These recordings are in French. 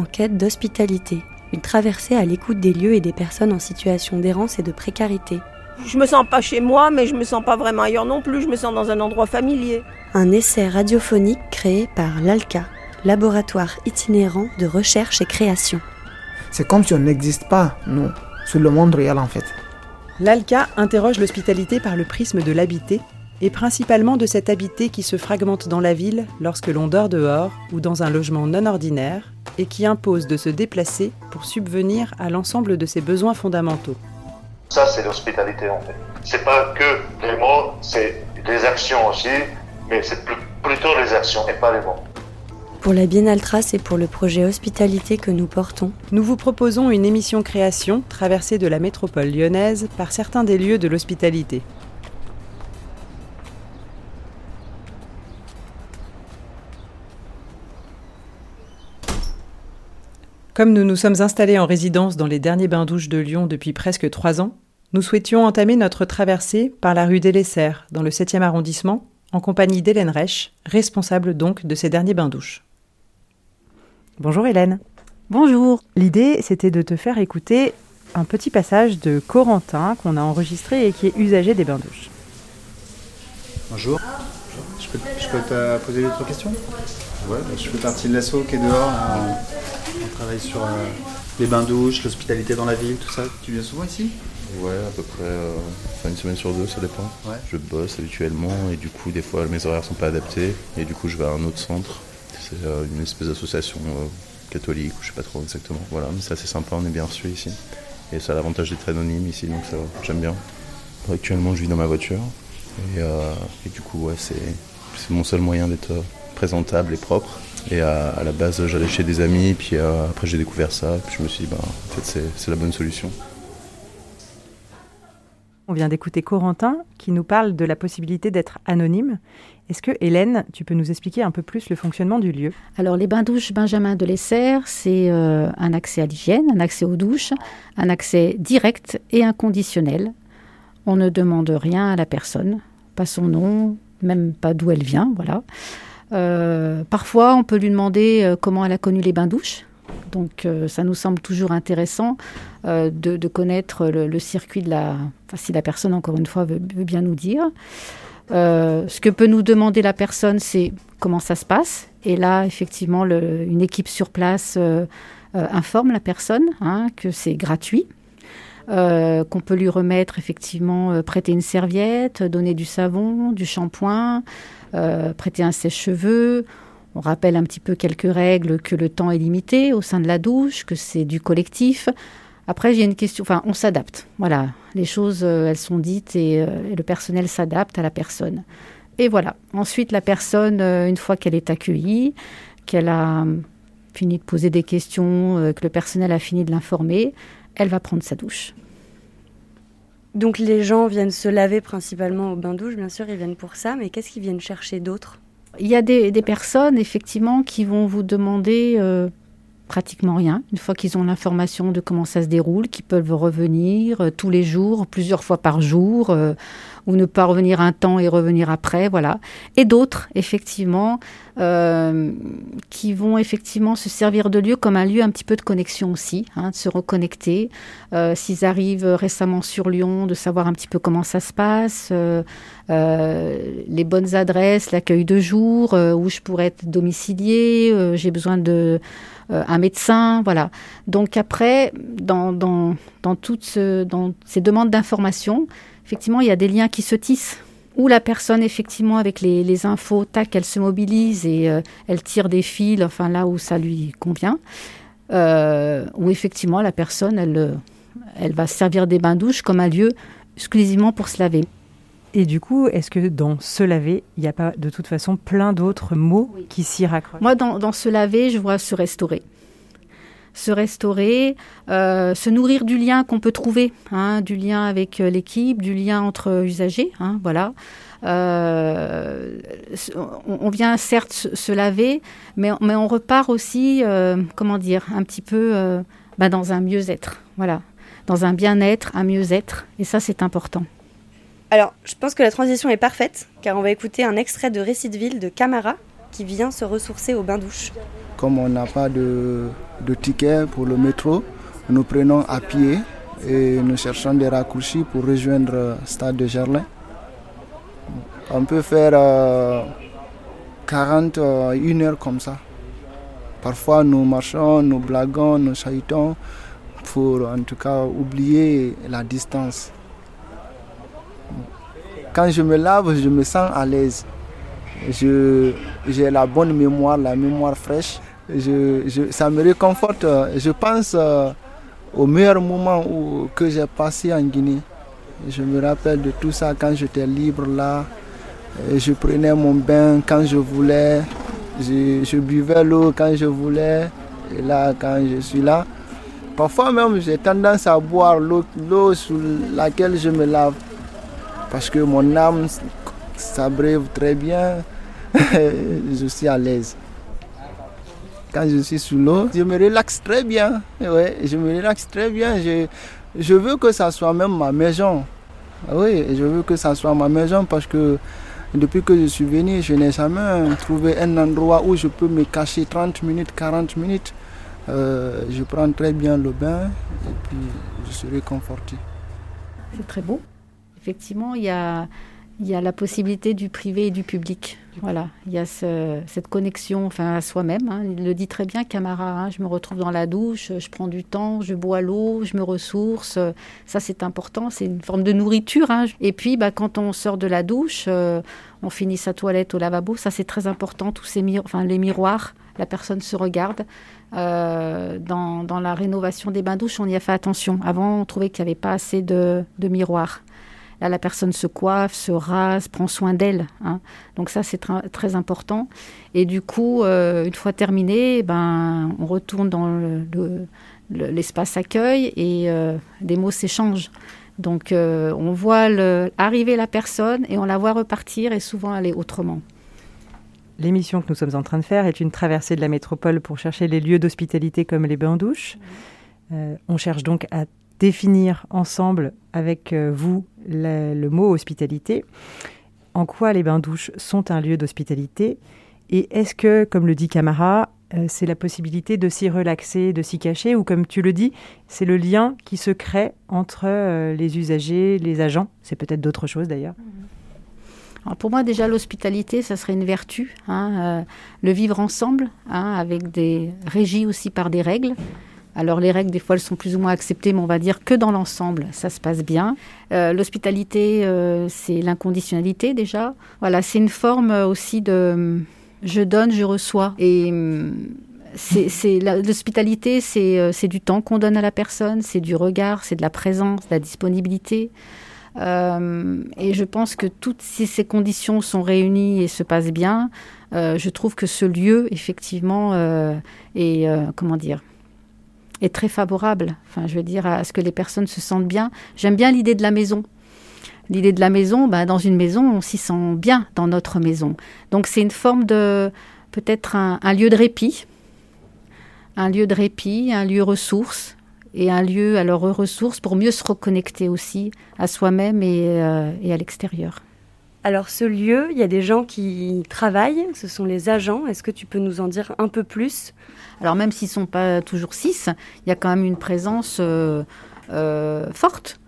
en quête d'hospitalité, une traversée à l'écoute des lieux et des personnes en situation d'errance et de précarité. Je me sens pas chez moi, mais je me sens pas vraiment ailleurs non plus, je me sens dans un endroit familier. Un essai radiophonique créé par l'ALCA, laboratoire itinérant de recherche et création. C'est comme si on n'existe pas, nous, sur le monde réel en fait. L'ALCA interroge l'hospitalité par le prisme de l'habité, et principalement de cet habité qui se fragmente dans la ville lorsque l'on dort dehors ou dans un logement non ordinaire, et qui impose de se déplacer pour subvenir à l'ensemble de ses besoins fondamentaux. Ça, c'est l'hospitalité en fait. C'est pas que les mots, c'est des actions aussi, mais c'est plutôt les actions et pas les mots. Pour la Biennale Trace et pour le projet Hospitalité que nous portons, nous vous proposons une émission création traversée de la métropole lyonnaise par certains des lieux de l'hospitalité. Comme nous nous sommes installés en résidence dans les derniers bains-douches de Lyon depuis presque trois ans, nous souhaitions entamer notre traversée par la rue des dans le 7e arrondissement, en compagnie d'Hélène Reich, responsable donc de ces derniers bains-douches. Bonjour Hélène. Bonjour. L'idée, c'était de te faire écouter un petit passage de Corentin qu'on a enregistré et qui est usager des bains-douches. Bonjour. Je peux, te poser deux trois questions? Ouais, je fais partie de l'assaut qui est dehors. on travaille sur euh, les bains-douches, l'hospitalité dans la ville, tout ça. Tu viens souvent ici? Ouais, à peu près euh, une semaine sur deux, ça dépend. Je bosse habituellement et du coup, des fois, mes horaires sont pas adaptés et du coup, je vais à un autre centre c'est euh, une espèce d'association catholique, ou je sais pas trop exactement. Voilà, mais c'est assez sympa, on est bien reçu ici. Et ça a l'avantage d'être anonyme ici, donc ça j'aime bien. Actuellement, je vis dans ma voiture. Et, euh, du coup, ouais, c'est, mon seul moyen d'être présentable et propre. Et à, la base, j'allais chez des amis, puis après j'ai découvert ça, puis je me suis dit, bah, en fait, c'est la bonne solution. On vient d'écouter Corentin qui nous parle de la possibilité d'être anonyme. Est-ce que Hélène, tu peux nous expliquer un peu plus le fonctionnement du lieu? Alors les bains-douches Benjamin de Lesser, c'est euh, un accès à l'hygiène, un accès aux douches, un accès direct et inconditionnel. On ne demande rien à la personne, pas son nom, même pas d'où elle vient, voilà. Euh, parfois, on peut lui demander euh, comment elle a connu les bains-douches. Donc euh, ça nous semble toujours intéressant de, connaître le, circuit de la... Enfin, si la personne, encore une fois, veut, bien nous dire. Ce que peut nous demander la personne, c'est comment ça se passe. Et là, effectivement, une équipe sur place informe la personne hein, que c'est gratuit. qu'on peut lui remettre effectivement, prêter une serviette, donner du savon, du shampoing, prêter un sèche-cheveux. On rappelle un petit peu quelques règles, que le temps est limité au sein de la douche, que c'est du collectif. Après, a une question, enfin, on s'adapte. Voilà, les choses, euh, elles sont dites et, euh, et le personnel s'adapte à la personne. Et voilà. Ensuite, la personne, euh, une fois qu'elle est accueillie, qu'elle a fini de poser des questions, que le personnel a fini de l'informer, elle va prendre sa douche. Donc les gens viennent se laver principalement au bain-douche, bien sûr, ils viennent pour ça, mais qu'est-ce qu'ils viennent chercher d'autre? Il y a des, personnes, effectivement, qui vont vous demander euh, pratiquement rien, une fois qu'ils ont l'information de comment ça se déroule, qui peuvent revenir euh, tous les jours, plusieurs fois par jour, euh, ou ne pas revenir un temps et revenir après, voilà. Et d'autres, effectivement, qui vont effectivement se servir de lieu comme un lieu un petit peu de connexion aussi, hein, de se reconnecter. S'ils arrivent récemment sur Lyon, de savoir un petit peu comment ça se passe, les bonnes adresses, l'accueil de jour, où je pourrais être domicilié, j'ai besoin de euh, un médecin, voilà. Donc après, dans, dans, dans toutes ces demandes d'information, effectivement, il y a des liens qui se tissent où la personne, effectivement, avec les, les infos, tac, elle se mobilise et euh, elle tire des fils, enfin là où ça lui convient. Euh, où effectivement, la personne, elle, elle va servir des bains-douches comme un lieu exclusivement pour se laver. Et du coup, est-ce que dans se laver, il n'y a pas de toute façon plein d'autres mots qui s'y raccrochent? Moi, dans, se laver, je vois se restaurer. Se restaurer, euh, se nourrir du lien qu'on peut trouver, hein, du lien avec euh, l'équipe, du lien entre usagers, hein, voilà. Euh, on, vient certes se, laver, mais, mais, on repart aussi, comment dire, un petit peu bah, dans un mieux-être, voilà, dans un bien-être, un mieux-être, et ça c'est important. Alors, je pense que la transition est parfaite, car on va écouter un extrait de Récit de ville de Camara, qui vient se ressourcer au bain-douche. Comme on n'a pas de, de ticket pour le métro, nous prenons à pied et nous cherchons des raccourcis pour rejoindre le stade de Gerlin. On peut faire 40, euh, une heure comme ça. Parfois nous marchons, nous blaguons, nous chahutons pour en tout cas oublier la distance. Quand je me lave, je me sens à l'aise. J'ai la bonne mémoire, la mémoire fraîche. Je, ça me réconforte. Je pense euh, au meilleur moment où, que j'ai passé en Guinée. Je me rappelle de tout ça quand j'étais libre là. Je prenais mon bain quand je voulais. Je, buvais l'eau quand je voulais. Et là, quand je suis là, parfois même j'ai tendance à boire l'eau sous laquelle je me lave. Parce que mon âme s'abreuve très bien. je suis à l'aise. Quand je suis sous l'eau, je me relaxe très bien. Ouais, je me relaxe très bien. Je, je veux que ça soit même ma maison. Oui, je veux que ça soit ma maison parce que depuis que je suis venu, je n'ai jamais trouvé un endroit où je peux me cacher 30 minutes, 40 minutes. Euh, je prends très bien le bain et puis je serai conforté. C'est très beau. Effectivement, il y a, il y a la possibilité du privé et du public. Voilà, il y a cette connexion enfin, à soi-même. Hein. Il le dit très bien, Camara. Hein. Je me retrouve dans la douche, je prends du temps, je bois l'eau, je me ressource. Ça, c'est important. C'est une forme de nourriture. Hein. Et puis, bah, quand on sort de la douche, euh, on finit sa toilette au lavabo. Ça, c'est très important. Tous ces les miroirs, la personne se regarde. Euh, dans, la rénovation des bains-douches, on y a fait attention. Avant, on trouvait qu'il n'y avait pas assez de miroirs. Là, la personne se coiffe, se rase, prend soin d'elle. Hein. Donc ça, c'est très important. Et du coup, euh, une fois terminé, ben, on retourne dans l'espace accueil et euh, des mots s'échangent. Donc euh, on voit arriver la personne et on la voit repartir et souvent aller autrement. L'émission que nous sommes en train de faire est une traversée de la métropole pour chercher les lieux d'hospitalité comme les bains-douches. on cherche donc à définir ensemble avec euh, le, mot hospitalité. En quoi les bains-douches sont un lieu d'hospitalité Et est-ce que, comme le dit Camara, euh, c'est la possibilité de s'y relaxer, de s'y cacher, ou comme tu le dis, c'est le lien qui se crée entre euh, les usagers, les agents C'est peut-être d'autres choses d'ailleurs. pour moi, déjà, l'hospitalité, ça serait une vertu. Hein, le vivre ensemble, hein, avec des régis aussi par des règles. Alors les règles, des fois, elles sont plus ou moins acceptées, mais on va dire que dans l'ensemble, ça se passe bien. Euh, l'hospitalité, euh, c'est l'inconditionnalité déjà. Voilà, c'est une forme aussi de je donne, je reçois. Et c'est l'hospitalité, c'est du temps qu'on donne à la personne, c'est du regard, c'est de la présence, de la disponibilité. Euh, et je pense que toutes ces conditions sont réunies et se passent bien, je trouve que ce lieu, effectivement, est, comment dire, est très favorable. Enfin, je veux dire, à ce que les personnes se sentent bien. J'aime bien l'idée de la maison. L'idée de la maison, bah, dans une maison, on s'y sent bien dans notre maison. Donc c'est une forme de peut-être un, lieu de répit, un lieu de répit, un lieu ressource et un lieu alors ressource pour mieux se reconnecter aussi à soi-même et, euh, et à l'extérieur. Alors ce lieu, il y a des gens qui travaillent, ce sont les agents. Est-ce que tu peux nous en dire un peu plus? Alors même s'ils ne sont pas toujours six, il y a quand même une présence euh, euh, forte.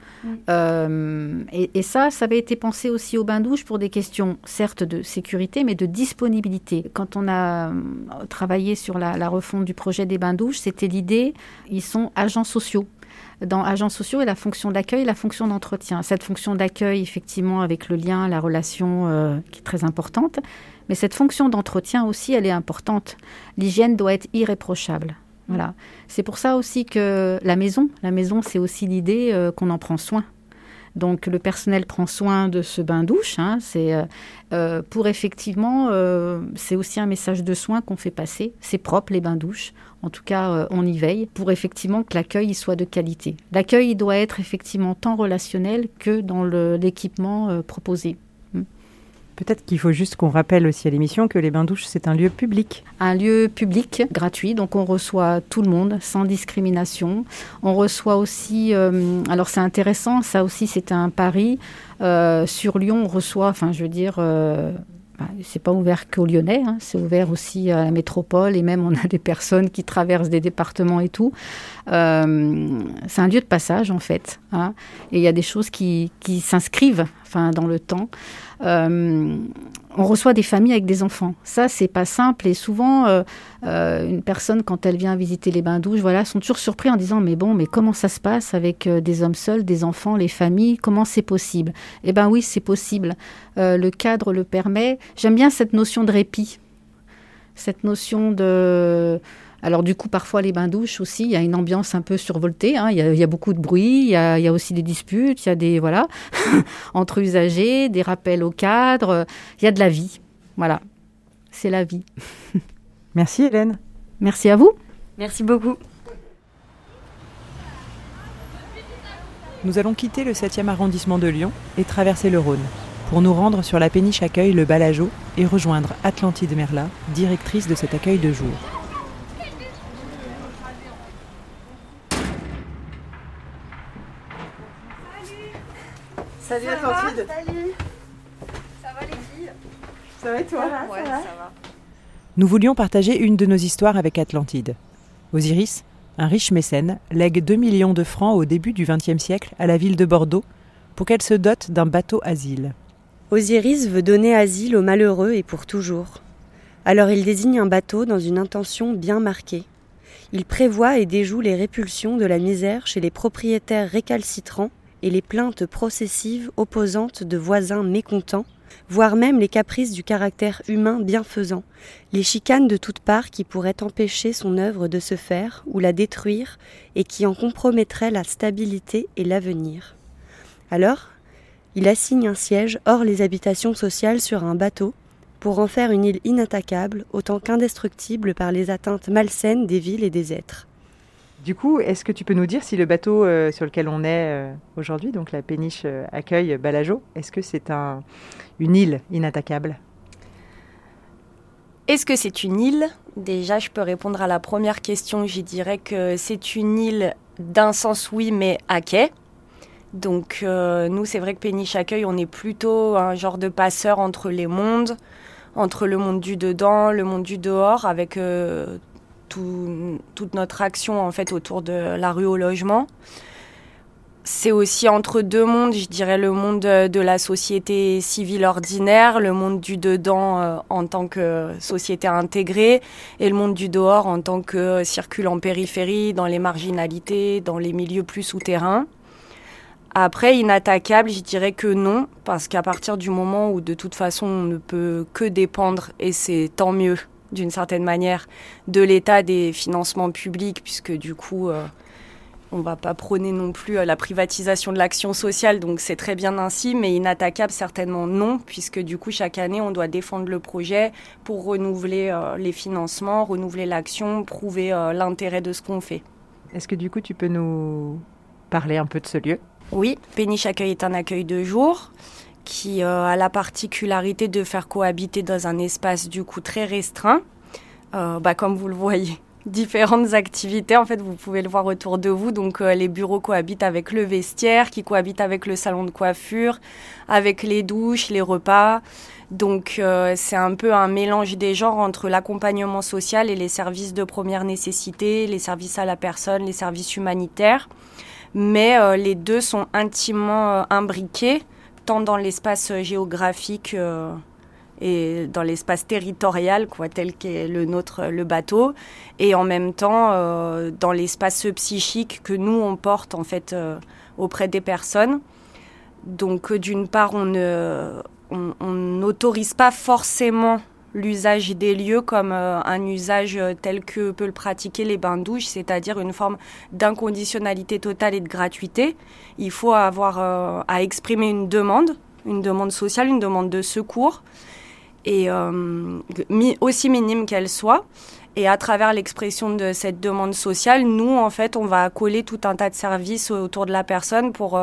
Euh, et, ça, ça avait été pensé aussi au bain-douche pour des questions, certes de sécurité, mais de disponibilité. Quand on a travaillé sur la, la refonte du projet des bains-douches, c'était l'idée, ils sont agents sociaux dans agents sociaux et la fonction d'accueil et la fonction d'entretien. Cette fonction d'accueil, effectivement, avec le lien, la relation qui est très importante, mais cette fonction d'entretien aussi, elle est importante. L'hygiène doit être irréprochable. Voilà. C'est pour ça aussi que la maison, la maison, c'est aussi l'idée euh, qu'on en prend soin. Donc le personnel prend soin de ce bain-douche. Hein, c'est euh, euh, pour effectivement, c'est aussi un message de soin qu'on fait passer. C'est propre les bains-douches. En tout cas, on y veille pour effectivement que l'accueil soit de qualité. L'accueil doit être effectivement tant relationnel que dans l'équipement proposé. Peut-être qu'il faut juste qu'on rappelle aussi à l'émission que les bains-douches, c'est un lieu public. Un lieu public, gratuit, donc on reçoit tout le monde, sans discrimination. On reçoit aussi, euh, alors c'est intéressant, ça aussi c'est un pari. Euh, sur Lyon, on reçoit, enfin je veux dire, euh, c'est pas ouvert qu'aux Lyonnais, hein, c'est ouvert aussi à la métropole et même on a des personnes qui traversent des départements et tout. Euh, c'est un lieu de passage en fait, hein, et il y a des choses qui, qui s'inscrivent, enfin dans le temps. Euh, on reçoit des familles avec des enfants. Ça, c'est pas simple. Et souvent, euh, euh, une personne, quand elle vient visiter les bains douches, voilà, sont toujours surpris en disant Mais bon, mais comment ça se passe avec des hommes seuls, des enfants, les familles? Comment c'est possible? Eh bien, oui, c'est possible. le cadre le permet. J'aime bien cette notion de répit. Cette notion de alors du coup, parfois les bains-douches aussi, il y a une ambiance un peu survoltée. Hein. Il, y a, beaucoup de bruit, il y, a, aussi des disputes, il y a des voilà entre usagers, des rappels au cadre. Il y a de la vie. Voilà, c'est la vie. Merci Hélène. Merci à vous. Merci beaucoup. Nous allons quitter le 7e arrondissement de Lyon et traverser le Rhône pour nous rendre sur la péniche accueil Le Balageau et rejoindre Atlantide Merla, directrice de cet accueil de jour. Salut ça Atlantide. salut. Ça va les filles? Ça va et toi? Ça va, ça va. Nous voulions partager une de nos histoires avec Atlantide. Osiris, un riche mécène, lègue 2 millions de francs au début du XXe siècle à la ville de Bordeaux pour qu'elle se dote d'un bateau asile. Osiris veut donner asile aux malheureux et pour toujours. Alors il désigne un bateau dans une intention bien marquée. Il prévoit et déjoue les répulsions de la misère chez les propriétaires récalcitrants et les plaintes processives opposantes de voisins mécontents, voire même les caprices du caractère humain bienfaisant, les chicanes de toutes parts qui pourraient empêcher son œuvre de se faire ou la détruire et qui en compromettraient la stabilité et l'avenir. Alors, il assigne un siège hors les habitations sociales sur un bateau pour en faire une île inattaquable autant qu'indestructible par les atteintes malsaines des villes et des êtres. Du coup, est-ce que tu peux nous dire si le bateau euh, sur lequel on est euh, aujourd'hui, donc la péniche euh, accueille Balajo, est-ce que c'est un, une île inattaquable? Est-ce que c'est une île? Déjà, je peux répondre à la première question. Je dirais que c'est une île d'un sens oui, mais à quai. Donc nous, c'est vrai que Péniche Accueil, on est plutôt un genre de passeur entre les mondes, entre le monde du dedans, le monde du dehors, avec toute notre action en fait autour de la rue au logement. C'est aussi entre deux mondes, je dirais le monde de la société civile ordinaire, le monde du dedans euh, en tant que société intégrée et le monde du dehors en tant que circule en périphérie, dans les marginalités, dans les milieux plus souterrains. Après, inattaquable, je dirais que non, parce qu'à partir du moment où de toute façon on ne peut que dépendre, et c'est tant mieux d'une certaine manière de l'état des financements publics, puisque du coup, euh, on ne va pas prôner non plus euh, la privatisation de l'action sociale, donc c'est très bien ainsi, mais inattaquable certainement non, puisque du coup, chaque année, on doit défendre le projet pour renouveler euh, les financements, renouveler l'action, prouver l'intérêt de ce qu'on fait. Est-ce que du coup, tu peux nous parler un peu de ce lieu? Oui, Péniche Accueil est un accueil de jour qui euh, a la particularité de faire cohabiter dans un espace du coup très restreint, euh, bah, comme vous le voyez, différentes activités. En fait, vous pouvez le voir autour de vous. Donc, euh, les bureaux cohabitent avec le vestiaire, qui cohabite avec le salon de coiffure, avec les douches, les repas. Donc, c'est un peu un mélange des genres entre l'accompagnement social et les services de première nécessité, les services à la personne, les services humanitaires. Mais les deux sont intimement imbriqués tant dans l'espace géographique euh, et dans l'espace territorial, quoi, tel qu'est le nôtre, le bateau, et en même temps euh, dans l'espace psychique que nous on porte en fait euh, auprès des personnes. Donc d'une part, on n'autorise pas forcément l'usage des lieux comme euh, un usage euh, tel que peut le pratiquer les bains-douches, c'est-à-dire une forme d'inconditionnalité totale et de gratuité. Il faut avoir euh, à exprimer une demande, une demande sociale, une demande de secours, et aussi minime qu'elle soit. Et à travers l'expression de cette demande sociale, nous, en fait, on va coller tout un tas de services autour de la personne pour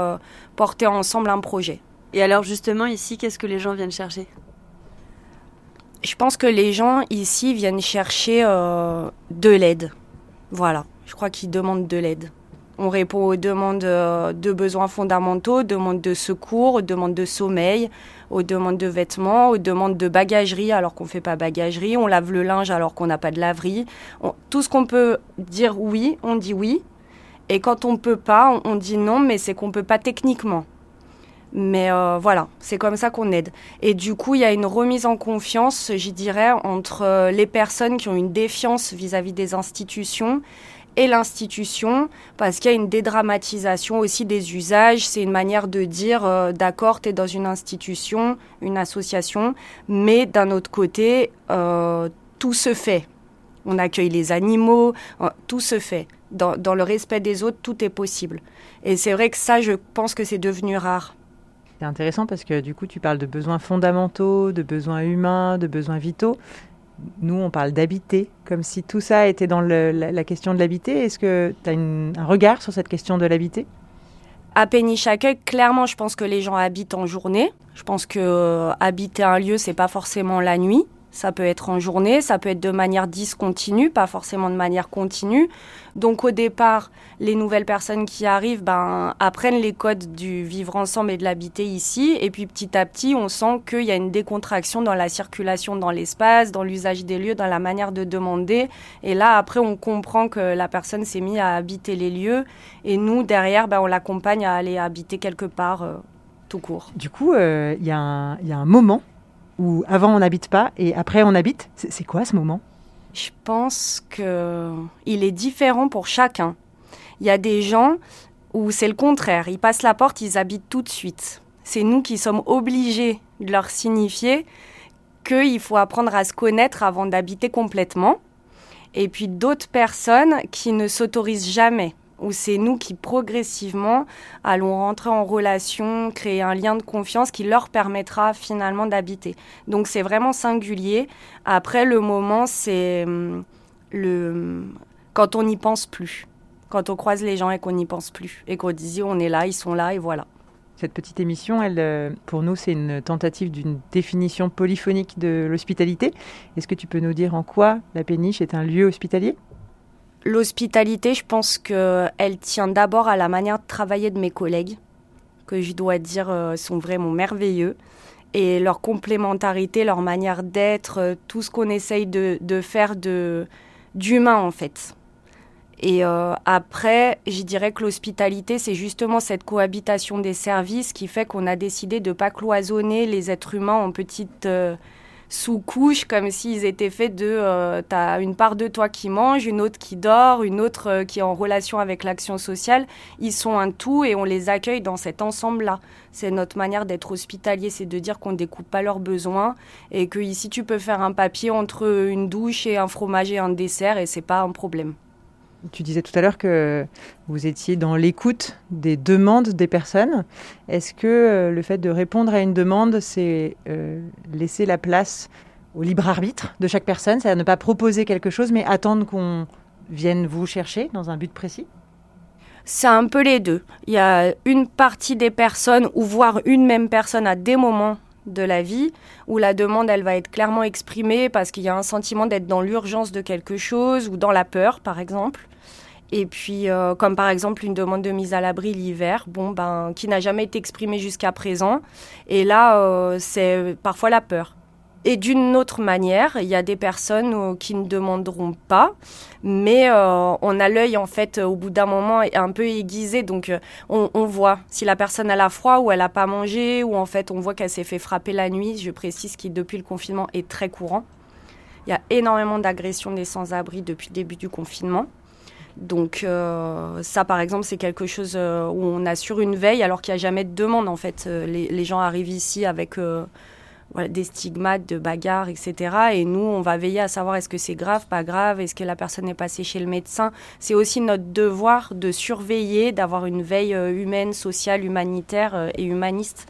porter ensemble un projet. Et alors justement, ici, qu'est-ce que les gens viennent chercher? Je pense que les gens ici viennent chercher euh, de l'aide. Voilà, je crois qu'ils demandent de l'aide. On répond aux demandes de besoins fondamentaux, demandes de secours, aux demandes de sommeil, aux demandes de vêtements, aux demandes de bagagerie alors qu'on ne fait pas bagagerie. On lave le linge alors qu'on n'a pas de laverie. tout ce qu'on peut dire oui, on dit oui. Et quand on ne peut pas, on, dit non, mais c'est qu'on ne peut pas techniquement. Mais euh, voilà, c'est comme ça qu'on aide. Et du coup, il y a une remise en confiance, j'y dirais, entre les personnes qui ont une défiance vis-à-vis des institutions et l'institution, parce qu'il y a une dédramatisation aussi des usages. C'est une manière de dire, euh, d'accord, tu es dans une institution, une association, mais d'un autre côté, euh, tout se fait. On accueille les animaux, tout se fait. Dans le respect des autres, tout est possible. Et c'est vrai que ça, je pense que c'est devenu rare. C'est intéressant parce que du coup, tu parles de besoins fondamentaux, de besoins humains, de besoins vitaux. Nous, on parle d'habiter, comme si tout ça était dans la, question de l'habiter. Est-ce que tu as un regard sur cette question de l'habiter? À Péniche Accueil, clairement, je pense que les gens habitent en journée. Je pense que euh, habiter un lieu, c'est pas forcément la nuit. Ça peut être en journée, ça peut être de manière discontinue, pas forcément de manière continue. Donc au départ, les nouvelles personnes qui arrivent ben, apprennent les codes du vivre ensemble et de l'habiter ici. Et puis petit à petit, on sent qu'il y a une décontraction dans la circulation dans l'espace, dans l'usage des lieux, dans la manière de demander. Et là, après, on comprend que la personne s'est mise à habiter les lieux. Et nous, derrière, ben, on l'accompagne à aller habiter quelque part. Euh, tout court. Du coup, euh, il y, y, a un moment où avant on n'habite pas et après on habite C'est quoi ce moment? Je pense que il est différent pour chacun. Il y a des gens où c'est le contraire. Ils passent la porte, ils habitent tout de suite. C'est nous qui sommes obligés de leur signifier qu'il faut apprendre à se connaître avant d'habiter complètement. Et puis d'autres personnes qui ne s'autorisent jamais où c'est nous qui progressivement allons rentrer en relation, créer un lien de confiance qui leur permettra finalement d'habiter. Donc c'est vraiment singulier. Après le moment, c'est hum, le hum, quand on n'y pense plus, quand on croise les gens et qu'on n'y pense plus et qu'on dit on est là, ils sont là et voilà. Cette petite émission, elle, euh, pour nous, c'est une tentative d'une définition polyphonique de l'hospitalité. Est-ce que tu peux nous dire en quoi la péniche est un lieu hospitalier? L'hospitalité, je pense qu'elle tient d'abord à la manière de travailler de mes collègues, que je dois dire euh, sont vraiment merveilleux. Et leur complémentarité, leur manière d'être, euh, tout ce qu'on essaye de, faire de, d'humain en fait. Et euh, après, je dirais que l'hospitalité, c'est justement cette cohabitation des services qui fait qu'on a décidé de ne pas cloisonner les êtres humains en petites couche, comme s'ils étaient faits de euh, tu as une part de toi qui mange, une autre qui dort, une autre euh, qui est en relation avec l'action sociale. Ils sont un tout et on les accueille dans cet ensemble-là. C'est notre manière d'être hospitalier, c'est de dire qu'on ne découpe pas leurs besoins et que ici tu peux faire un papier entre une douche et un fromage et un dessert et c'est pas un problème. Tu disais tout à l'heure que vous étiez dans l'écoute des demandes des personnes. Est-ce que euh, le fait de répondre à une demande, c'est euh, laisser la place au libre arbitre de chaque personne C'est-à-dire ne pas proposer quelque chose, mais attendre qu'on vienne vous chercher dans un but précis? C'est un peu les deux. Il y a une partie des personnes, ou voire une même personne à des moments de la vie, où la demande, elle va être clairement exprimée parce qu'il y a un sentiment d'être dans l'urgence de quelque chose ou dans la peur, par exemple. Et puis, euh, comme par exemple une demande de mise à l'abri l'hiver, bon, ben, qui n'a jamais été exprimée jusqu'à présent. Et là, euh, c'est parfois la peur. Et d'une autre manière, il y a des personnes euh, qui ne demanderont pas, mais euh, on a l'œil en fait au bout d'un moment un peu aiguisé, donc euh, on, voit si la personne a froid ou elle n'a pas mangé, ou en fait on voit qu'elle s'est fait frapper la nuit. Je précise qui depuis le confinement est très courant. Il y a énormément d'agressions des sans-abri depuis le début du confinement. Donc ça, par exemple, c'est quelque chose où on assure une veille alors qu'il n'y a jamais de demande. En fait, les gens arrivent ici avec des stigmates de bagarres, etc. Et nous, on va veiller à savoir est-ce que c'est grave, pas grave, est-ce que la personne est passée chez le médecin. C'est aussi notre devoir de surveiller, d'avoir une veille euh, humaine, sociale, humanitaire euh, et humaniste.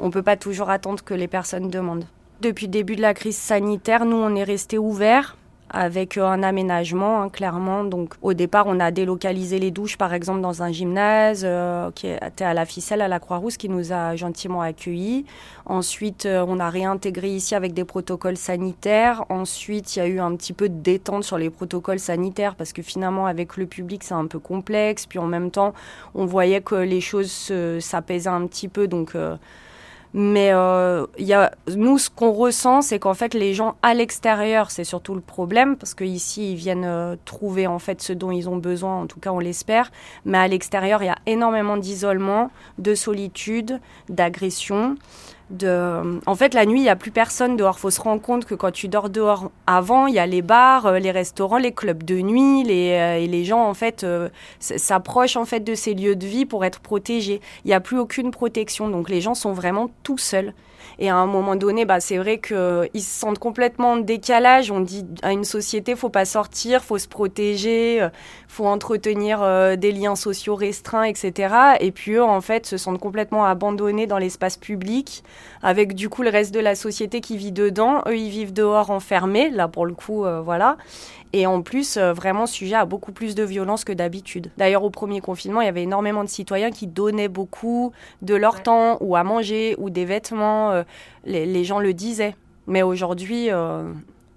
On ne peut pas toujours attendre que les personnes demandent. Depuis le début de la crise sanitaire, nous, on est resté ouverts avec euh, un aménagement, hein, clairement. Donc, au départ, on a délocalisé les douches, par exemple, dans un gymnase euh, qui était à la ficelle, à la Croix-Rousse, qui nous a gentiment accueillis. Ensuite, euh, on a réintégré ici avec des protocoles sanitaires. Ensuite, il y a eu un petit peu de détente sur les protocoles sanitaires parce que finalement, avec le public, c'est un peu complexe. Puis en même temps, on voyait que les choses s'apaisaient un petit peu. Donc, mais euh, y a, nous, ce qu'on ressent, c'est qu'en fait, les gens à l'extérieur, c'est surtout le problème, parce qu'ici, ils viennent euh, trouver en fait ce dont ils ont besoin, en tout cas, on l'espère. Mais à l'extérieur, il y a énormément d'isolement, de solitude, d'agression de... En fait, la nuit, il n'y a plus personne dehors. faut se rendre compte que quand tu dors dehors avant, il y a les bars, euh, les restaurants, les clubs de nuit, les, euh, et les gens, en fait, euh, s'approchent en fait de ces lieux de vie pour être protégés. Il n'y a plus aucune protection. Donc, les gens sont vraiment tout seuls. Et à un moment donné, bah, c'est vrai qu'ils se sentent complètement en décalage. On dit à une société, faut pas sortir, faut se protéger, faut entretenir des liens sociaux restreints, etc. Et puis eux, en fait, se sentent complètement abandonnés dans l'espace public avec du coup le reste de la société qui vit dedans. Eux, ils vivent dehors enfermés, là pour le coup, euh, voilà. Et en plus, euh, vraiment sujet à beaucoup plus de violence que d'habitude. D'ailleurs, au premier confinement, il y avait énormément de citoyens qui donnaient beaucoup de leur temps, ou à manger, ou des vêtements. Euh, les, gens le disaient. Mais aujourd'hui,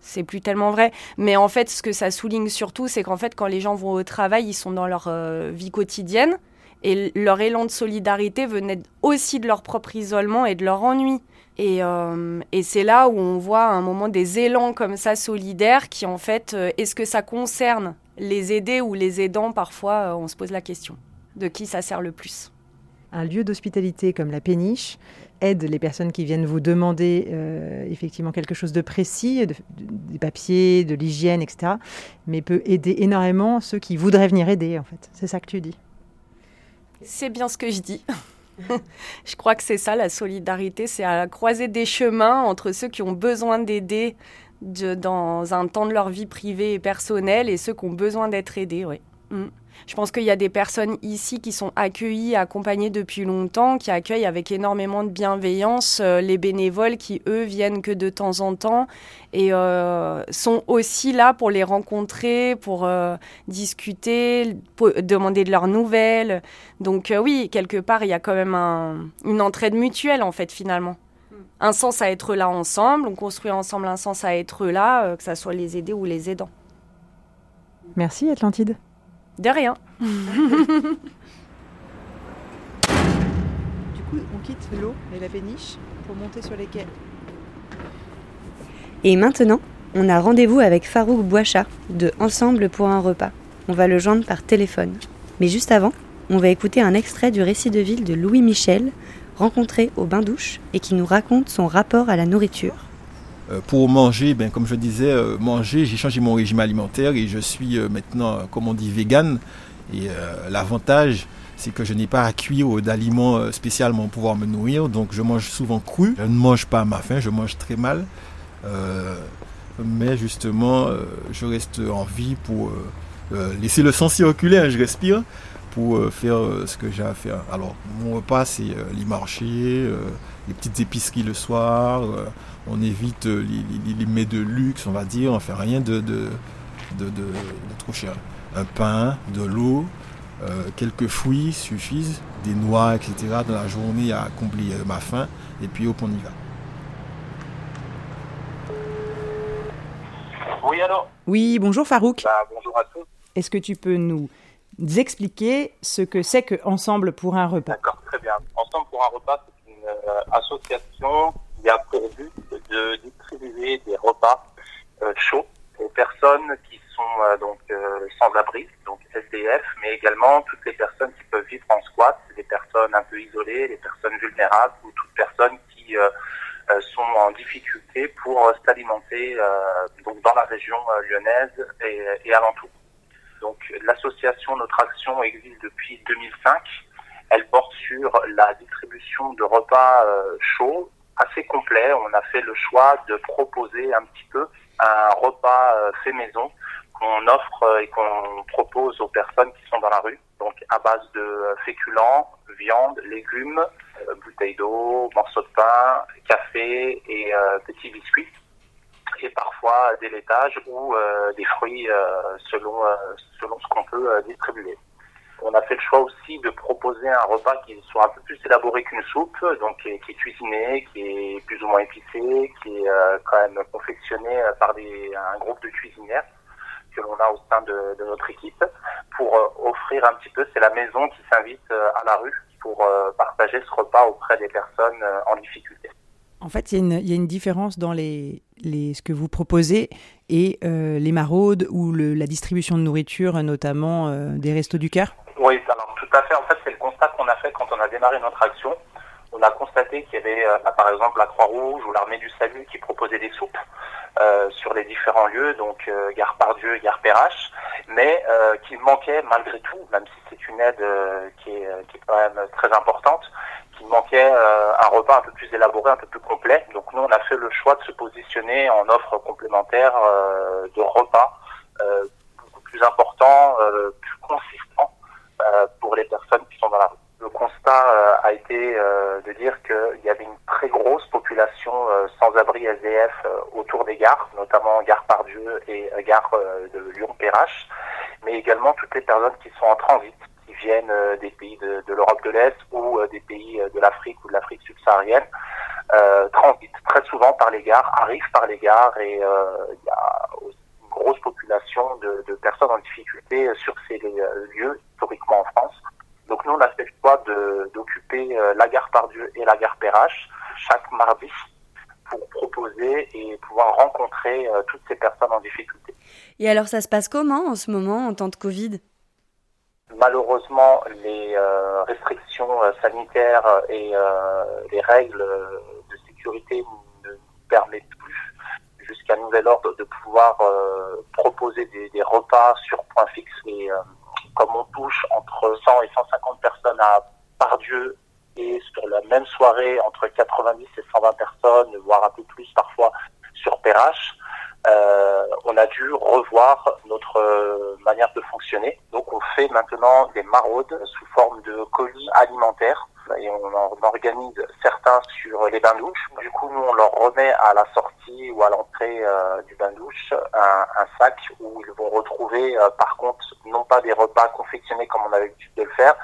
c'est plus tellement vrai. Mais en fait, ce que ça souligne surtout, c'est qu'en fait, quand les gens vont au travail, ils sont dans leur vie quotidienne. Et leur élan de solidarité venait aussi de leur propre isolement et de leur ennui. Et, euh, et c'est là où on voit à un moment des élans comme ça solidaires qui en fait, euh, est-ce que ça concerne les aidés ou les aidants Parfois, euh, on se pose la question de qui ça sert le plus. Un lieu d'hospitalité comme la péniche aide les personnes qui viennent vous demander effectivement quelque chose de précis, des papiers, de l'hygiène, etc. Mais peut aider énormément ceux qui voudraient venir aider, en fait. C'est ça que tu dis? C'est bien ce que je dis. je crois que c'est ça la solidarité, c'est à croiser des chemins entre ceux qui ont besoin d'aider dans un temps de leur vie privée et personnelle et ceux qui ont besoin d'être aidés. Oui. Mm. Je pense qu'il y a des personnes ici qui sont accueillies, accompagnées depuis longtemps, qui accueillent avec énormément de bienveillance euh, les bénévoles qui, eux, viennent que de temps en temps et euh, sont aussi là pour les rencontrer, pour euh, discuter, demander de leurs nouvelles. Donc oui, quelque part, il y a quand même une entraide mutuelle, en fait, finalement un sens à être là ensemble, on construit ensemble un sens à être là, que ce soit les aidés ou les aidants. Merci Atlantide. De rien. du coup, on quitte l'eau et la péniche pour monter sur les quais. Et maintenant, on a rendez-vous avec Farouk Bouacha de Ensemble pour un repas. On va le joindre par téléphone. Mais juste avant, on va écouter un extrait du récit de ville de Louis Michel, rencontré au bain-douche et qui nous raconte son rapport à la nourriture. Euh, pour manger, ben, comme je disais, euh, manger, j'ai changé mon régime alimentaire et je suis euh, maintenant, comme on dit, vegan. Et l'avantage, c'est que je n'ai pas à cuire d'aliments spécialement pour pouvoir me nourrir. Donc je mange souvent cru. Je ne mange pas à ma faim, je mange très mal. mais justement, je reste en vie pour laisser le sang circuler. Hein, je respire pour faire ce que j'ai à faire. Alors, mon repas, c'est les marchés, les petites épiceries le soir on évite euh, les, mets de luxe, on va dire, on fait rien de, de, trop cher. Un pain, de l'eau, euh, quelques fruits suffisent, des noix, etc. dans la journée à accomplir ma faim, et puis hop, on y va. Oui, alors Oui, bonjour Farouk. Bah, bonjour à tous. Est-ce que tu peux nous expliquer ce que c'est que Ensemble pour un repas? D'accord, très bien. Ensemble pour un repas, c'est une euh, association qui a pour but de distribuer des repas euh, chauds aux personnes qui sont euh, donc euh, sans abri, donc SDF, mais également toutes les personnes qui peuvent vivre en squat, les personnes un peu isolées, les personnes vulnérables ou toutes personnes qui sont en difficulté pour s'alimenter donc dans la région lyonnaise et, et alentour. Donc l'association Notre Action existe depuis 2005. Elle porte sur la distribution de repas chauds assez complet. On a fait le choix de proposer un petit peu un repas euh, fait maison qu'on offre euh, et qu'on propose aux personnes qui sont dans la rue. Donc à base de euh, féculents, viande, légumes, bouteilles d'eau, morceaux de pain, café et petits biscuits. et parfois des laitages ou des fruits selon, selon ce qu'on peut distribuer. On a fait le choix aussi de proposer un repas qui soit un peu plus élaboré qu'une soupe, donc qui est, cuisiné, qui est plus ou moins épicé, qui est quand même confectionné par des, un groupe de cuisinières que l'on a au sein de, notre équipe pour offrir un petit peu, c'est la maison qui s'invite à la rue pour partager ce repas auprès des personnes en difficulté. En fait, il y, a une différence dans les, ce que vous proposez et euh, les maraudes ou la distribution de nourriture, notamment euh, des restos du cœur? Tout à fait. En fait, c'est le constat qu'on a fait quand on a démarré notre action. On a constaté qu'il y avait, euh, bah, par exemple, la Croix-Rouge ou l'Armée du Salut qui proposaient des soupes sur les différents lieux, donc Gare Pardieu, Gare Perrache, mais qu'il manquait malgré tout, même si c'est une aide qui est, qui, est, quand même très importante, il manquait euh, un repas un peu plus élaboré, un peu plus complet. Donc nous, on a fait le choix de se positionner en offre complémentaire euh, de repas euh, beaucoup plus important, plus consistant pour les personnes qui sont dans la rue. Le constat a été de dire qu'il y avait une très grosse population sans-abri SDF autour des gares, notamment Gare Pardieu et Gare de Lyon-Perrache, mais également toutes les personnes qui sont en transit viennent euh, des pays de, l'Europe de l'Est ou euh, des pays euh, de l'Afrique ou de l'Afrique subsaharienne, euh, transitent très souvent par les gares, arrivent par les gares et il y a aussi grosse population de, de personnes en difficulté sur ces lieux historiquement en France. Donc nous, on a fait le choix d'occuper la gare Pardieu et la gare Perrache chaque mardi pour proposer et pouvoir rencontrer toutes ces personnes en difficulté. Et alors ça se passe comment en ce moment en temps de Covid? Malheureusement, les euh, restrictions euh, sanitaires et euh, les règles de sécurité ne permettent jusqu'à nouvel ordre, de pouvoir proposer des, des, repas sur point fixe. Et comme on touche entre 100 et 150 personnes à Pardieu et sur la même soirée entre 90 et 120 personnes, voire un peu plus parfois sur Perrache, euh, on a dû revoir notre euh, manière de fonctionner. Donc on fait maintenant des maraudes sous forme de colis alimentaires et on en organise certains sur les bains-douches. Du coup, nous, on leur remet à la sortie ou à l'entrée euh, du bain-douche un, un, sac où ils vont retrouver, par contre, non pas des repas confectionnés comme on avait l'habitude de le faire,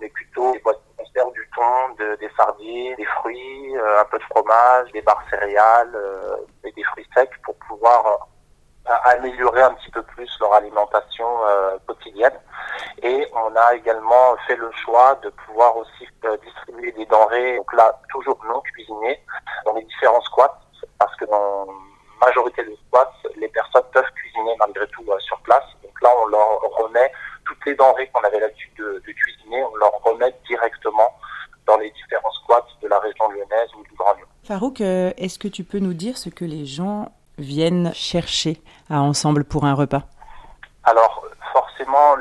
mais plutôt des boîtes de conserve, du thon, de, des sardines, des fruits, un peu de fromage, des barres céréales et des fruits secs pour pouvoir euh, améliorer un petit peu plus leur alimentation euh, quotidienne. Et on a également fait le choix de pouvoir aussi euh, distribuer des denrées, donc là toujours non cuisinées, dans les différents squats, parce que dans la majorité des squats, les personnes peuvent cuisiner malgré tout sur place. Donc là, on leur remet toutes les denrées qu'on avait l'habitude de, de, cuisiner, on leur remet directement dans les différents squats de la région lyonnaise ou du Grand Lyon. Farouk, est-ce que tu peux nous dire ce que les gens viennent chercher à Ensemble pour un repas Alors, forcément,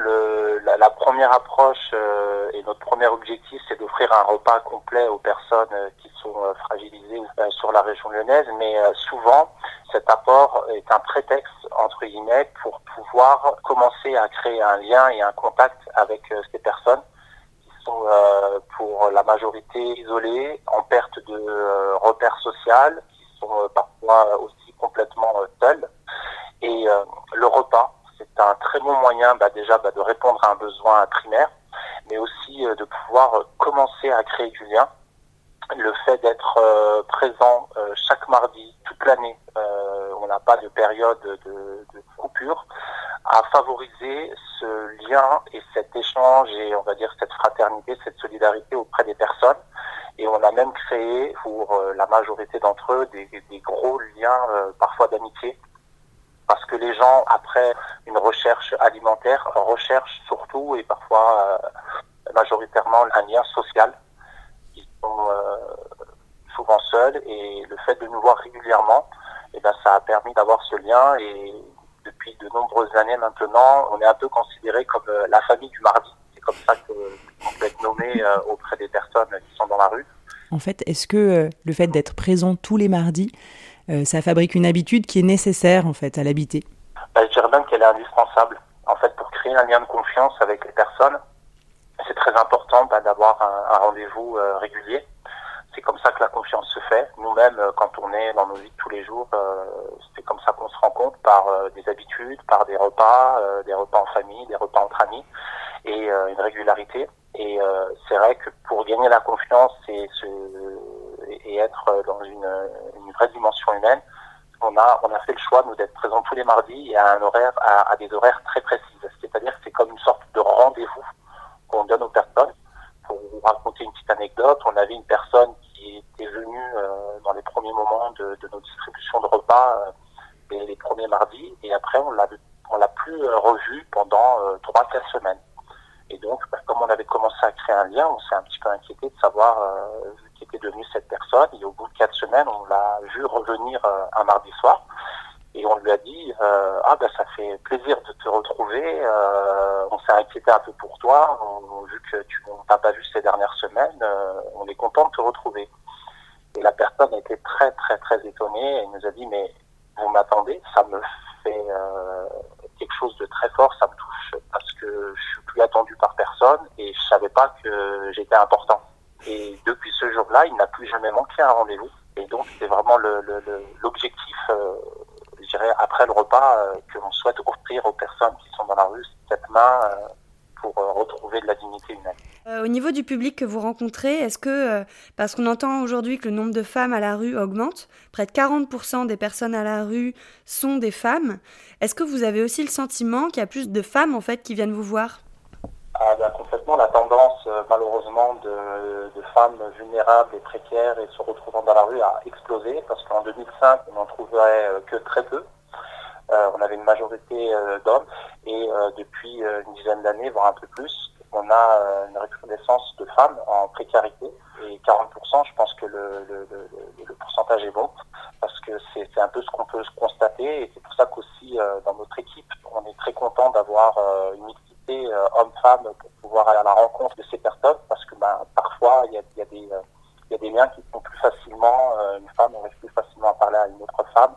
la, première approche euh, et notre premier objectif, c'est d'offrir un repas complet aux personnes euh, qui sont euh, fragilisées sur la région lyonnaise. Mais souvent, cet apport est un prétexte, entre guillemets, pour pouvoir commencer à créer un lien et un contact avec ces personnes qui sont pour la majorité isolées, en perte de repères social, qui sont parfois aussi complètement euh, seul. Et euh, le repas, c'est un très bon moyen bah, déjà bah, de répondre à un besoin primaire, mais aussi euh, de pouvoir commencer à créer du lien. Le fait d'être présent chaque mardi, toute l'année, on n'a pas de période de, de, coupure, a favorisé ce lien et cet échange et on va dire cette fraternité, cette solidarité auprès des personnes et on a même créé pour euh, la majorité d'entre eux des, des, gros liens euh, parfois d'amitié. Parce que les gens, après une recherche alimentaire, recherchent surtout et parfois euh, majoritairement un lien social. Ils sont souvent seuls et le fait de nous voir régulièrement, eh ben, ça a permis d'avoir ce lien et depuis de nombreuses années maintenant, on est un peu considéré comme la famille du mardi comme ça qu'on peut être nommé euh, auprès des personnes qui sont dans la rue. En fait, est-ce que euh, le fait d'être présent tous les mardis, euh, ça fabrique une habitude qui est nécessaire en fait à l'habiter? Bah, Je dirais même qu'elle est indispensable. En fait, pour créer un lien de confiance avec les personnes, c'est très important bah, d'avoir un, un rendez-vous régulier. c'est comme ça que la confiance se fait. Nous-mêmes, quand on est dans nos vies de tous les jours, c'est comme ça qu'on se rend compte par des habitudes, par des repas, des repas en famille, des repas entre amis et une régularité. Et c'est vrai que pour gagner la confiance et, se, et être dans une, une vraie dimension humaine, on a, on a fait le choix, nous, d'être présents tous les mardis et à, un horaire, à, des horaires très précises. C'est-à-dire que c'est comme une sorte de rendez-vous qu'on donne aux personnes. Pour vous raconter une petite anecdote, on avait une personne qui était venue euh, dans les premiers moments de, de, nos distributions de repas euh, les, premiers mardis, et après on l'a on l'a plus euh, revue pendant euh, trois quatre semaines. Et donc, bah, comme on avait commencé à créer un lien, on s'est un petit peu inquiété de savoir euh, qui était devenue cette personne. Et au bout de quatre semaines, on l'a vu revenir euh, un mardi soir. Et on lui a dit, euh, ah ben ça fait plaisir de te retrouver. Euh, on s'est inquiété un peu pour toi, on, vu que tu n'as pas vu ces dernières semaines. Euh, on est content de te retrouver. Et la personne était très très très étonnée. Elle nous a dit, mais vous m'attendez Ça me fait quelque chose de très fort. Ça me touche parce que je suis plus attendu par personne et je savais pas que j'étais important. Et depuis ce jour-là, il n'a plus jamais manqué un rendez-vous. Et donc, c'est vraiment l'objectif, le, le, euh, je dirais, après le repas, euh, que l'on souhaite offrir aux personnes qui sont dans la rue, cette main euh, pour euh, retrouver de la dignité humaine. Euh, au niveau du public que vous rencontrez, est-ce que, parce qu'on entend aujourd'hui que le nombre de femmes à la rue augmente, près de 40% des personnes à la rue sont des femmes, est-ce que vous avez aussi le sentiment qu'il y a plus de femmes en fait qui viennent vous voir? Ah, ben, complètement la tendance euh, malheureusement de, de, femmes vulnérables et précaires et se retrouvant dans la rue a explosé parce qu'en 2005 on n'en trouverait euh, que très peu. Euh, on avait une majorité euh, d'hommes. Et euh, depuis une dizaine d'années, voire un peu plus, on a une recrudescence de femmes en précarité. Et 40%, je pense que le, le, le, le pourcentage est bon parce que c'est un peu ce qu'on peut constater. Et c'est pour ça qu'aussi dans notre équipe, on est très content d'avoir une mixité hommes-femmes pour pouvoir aller à la rencontre de ces personnes parce que ben, parfois il y a, y, a des, euh, y a des liens qui sont plus facilement, euh, une femme arrive plus facilement à parler à une autre femme,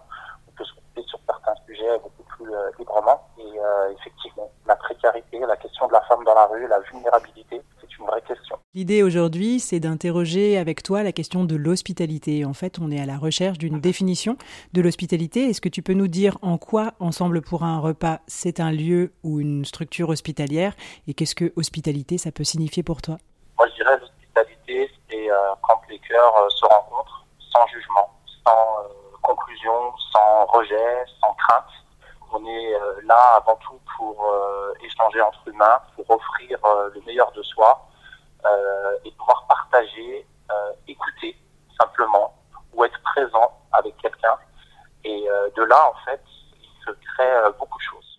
on peut se couper sur certains sujets beaucoup plus librement et effectivement la précarité, la question de la femme dans la rue, la vulnérabilité, c'est une vraie question. L'idée aujourd'hui, c'est d'interroger avec toi la question de l'hospitalité. En fait, on est à la recherche d'une définition de l'hospitalité. Est-ce que tu peux nous dire en quoi Ensemble pour un repas, c'est un lieu ou une structure hospitalière Et qu'est-ce que hospitalité, ça peut signifier pour toi? Moi, je dirais l'hospitalité, c'est euh, quand les cœurs euh, se rencontrent sans jugement, sans euh, conclusion, sans rejet, sans crainte. On est euh, là avant tout pour euh, échanger entre humains, pour offrir le meilleur de soi euh, et pouvoir partager, euh, écouter simplement ou être présent avec quelqu'un. Et euh, de là, en fait, il se crée beaucoup de choses.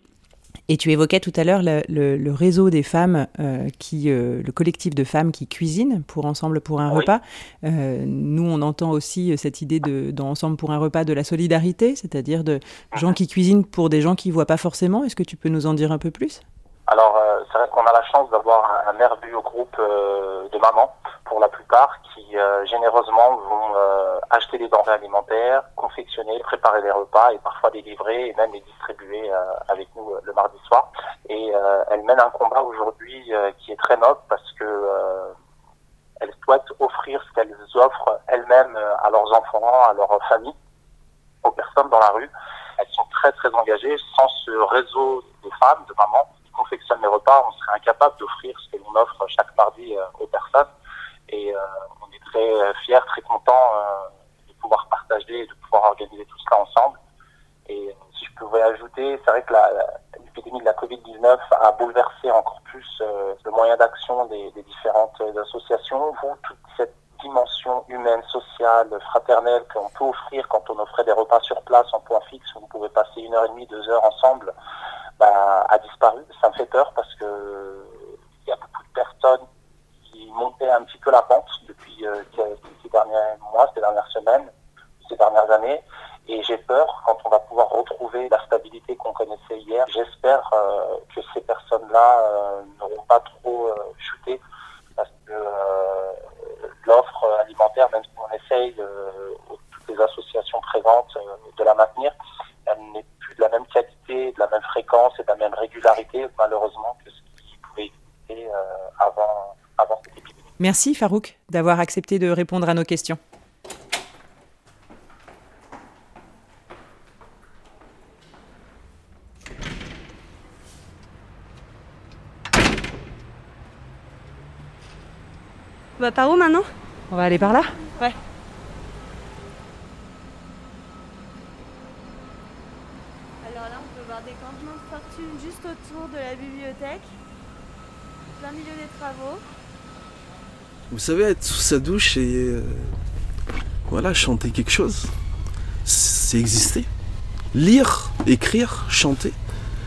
Et tu évoquais tout à l'heure le, le, le, réseau des femmes, euh, qui, euh, le collectif de femmes qui cuisinent pour Ensemble pour un oui. repas. Euh, nous, on entend aussi cette idée de, dans Ensemble pour un repas de la solidarité, c'est-à-dire de gens qui cuisinent pour des gens qui ne voient pas forcément. Est-ce que tu peux nous en dire un peu plus? Alors, c'est vrai qu'on a la chance d'avoir un, merveilleux groupe de mamans, pour la plupart, qui euh, généreusement vont euh, acheter des denrées alimentaires, confectionner, préparer des repas et parfois les livrer et même les distribuer euh, avec nous le mardi soir. Et elles mènent un combat aujourd'hui qui est très noble parce que elles souhaitent offrir ce qu'elles offrent elles-mêmes à leurs enfants, à leurs familles, aux personnes dans la rue. Elles sont très très engagées. Sans ce réseau de femmes, de mamans, confectionne les repas, on serait incapable d'offrir ce que l'on offre chaque mardi aux personnes. Et euh, on est très fiers, très contents euh, de pouvoir partager et de pouvoir organiser tout cela ensemble. Et si je pouvais ajouter, c'est vrai que l'épidémie de la Covid-19 a bouleversé encore plus le moyen d'action des, des, différentes associations. Vous, toute cette dimension humaine, sociale, fraternelle qu'on peut offrir quand on offrait des repas sur place en point fixe où vous pouvez passer une heure et demie, deux heures ensemble, bah, a disparu. Ça me fait peur parce que il y a beaucoup de personnes qui montaient un petit peu la pente depuis euh, ces derniers mois, ces dernières semaines, ces dernières années. Et j'ai peur quand on va pouvoir retrouver la stabilité qu'on connaissait hier. J'espère euh, que ces personnes-là euh, n'auront pas trop chuté parce que l'offre alimentaire, même si on essaye toutes les associations présentes de la maintenir, elle n'est plus de la même qualité, de la même fréquence et de la même régularité, malheureusement, que ce qui pouvait exister avant, avant cette épidémie. Merci Farouk d'avoir accepté de répondre à nos questions. On va par où maintenant? On va aller par là? Ouais. Alors là, on peut voir des campements de fortune juste autour de la bibliothèque, plein milieu des travaux. Vous savez, être sous sa douche et euh, voilà, chanter quelque chose, c'est exister. Lire, écrire, chanter,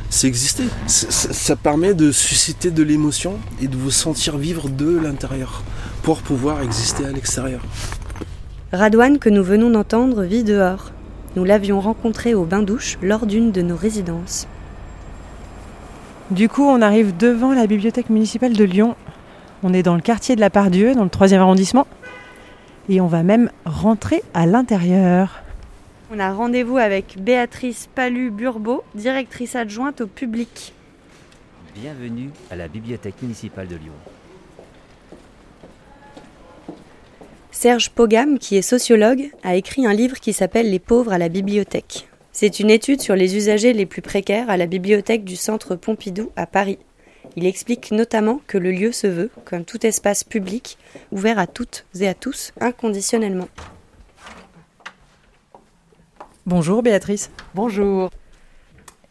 c'est exister. Ça, ça permet de susciter de l'émotion et de vous sentir vivre de l'intérieur pour pouvoir exister à l'extérieur. Radouane, que nous venons d'entendre, vit dehors. Nous l'avions rencontré au bain-douche lors d'une de nos résidences. Du coup, on arrive devant la bibliothèque municipale de Lyon. On est dans le quartier de la Pardieu, dans le 3e arrondissement. Et on va même rentrer à l'intérieur. On a rendez-vous avec Béatrice Palu-Burbeau, directrice adjointe au public. Bienvenue à la bibliothèque municipale de Lyon. Serge Pogam, qui est sociologue, a écrit un livre qui s'appelle Les pauvres à la bibliothèque. C'est une étude sur les usagers les plus précaires à la bibliothèque du centre Pompidou à Paris. Il explique notamment que le lieu se veut, comme tout espace public, ouvert à toutes et à tous, inconditionnellement. Bonjour Béatrice. Bonjour.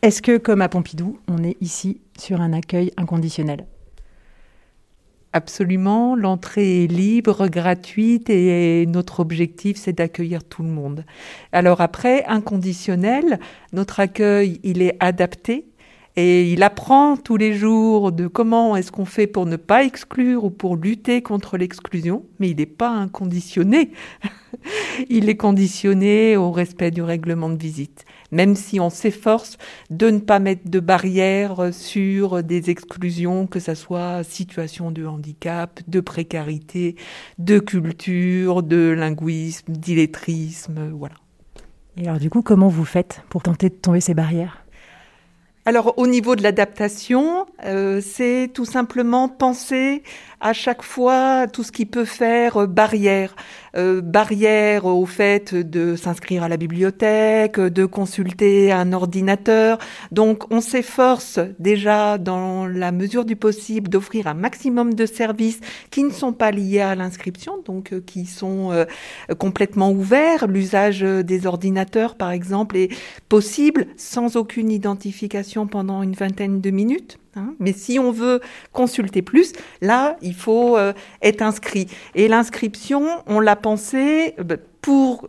Est-ce que, comme à Pompidou, on est ici sur un accueil inconditionnel? Absolument, l'entrée est libre, gratuite et notre objectif c'est d'accueillir tout le monde. Alors après, inconditionnel, notre accueil il est adapté et il apprend tous les jours de comment est-ce qu'on fait pour ne pas exclure ou pour lutter contre l'exclusion, mais il n'est pas inconditionné. il est conditionné au respect du règlement de visite même si on s'efforce de ne pas mettre de barrières sur des exclusions, que ce soit situation de handicap, de précarité, de culture, de linguisme, d'illettrisme, voilà. Et alors du coup, comment vous faites pour tenter de tomber ces barrières? Alors au niveau de l'adaptation, euh, c'est tout simplement penser à chaque fois tout ce qui peut faire euh, barrière. Euh, barrière au fait de s'inscrire à la bibliothèque, de consulter un ordinateur. Donc on s'efforce déjà dans la mesure du possible d'offrir un maximum de services qui ne sont pas liés à l'inscription, donc qui sont complètement ouverts. L'usage des ordinateurs par exemple est possible sans aucune identification pendant une vingtaine de minutes. Hein. Mais si on veut consulter plus, là, il faut euh, être inscrit. Et l'inscription, on l'a pensé euh, pour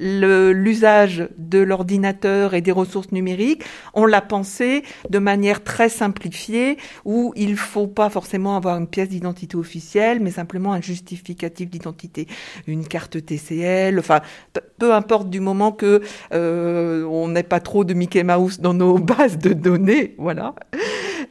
l'usage de l'ordinateur et des ressources numériques, on l'a pensé de manière très simplifiée où il faut pas forcément avoir une pièce d'identité officielle, mais simplement un justificatif d'identité, une carte TCL, enfin peu importe du moment que euh, on n'ait pas trop de Mickey Mouse dans nos bases de données, voilà.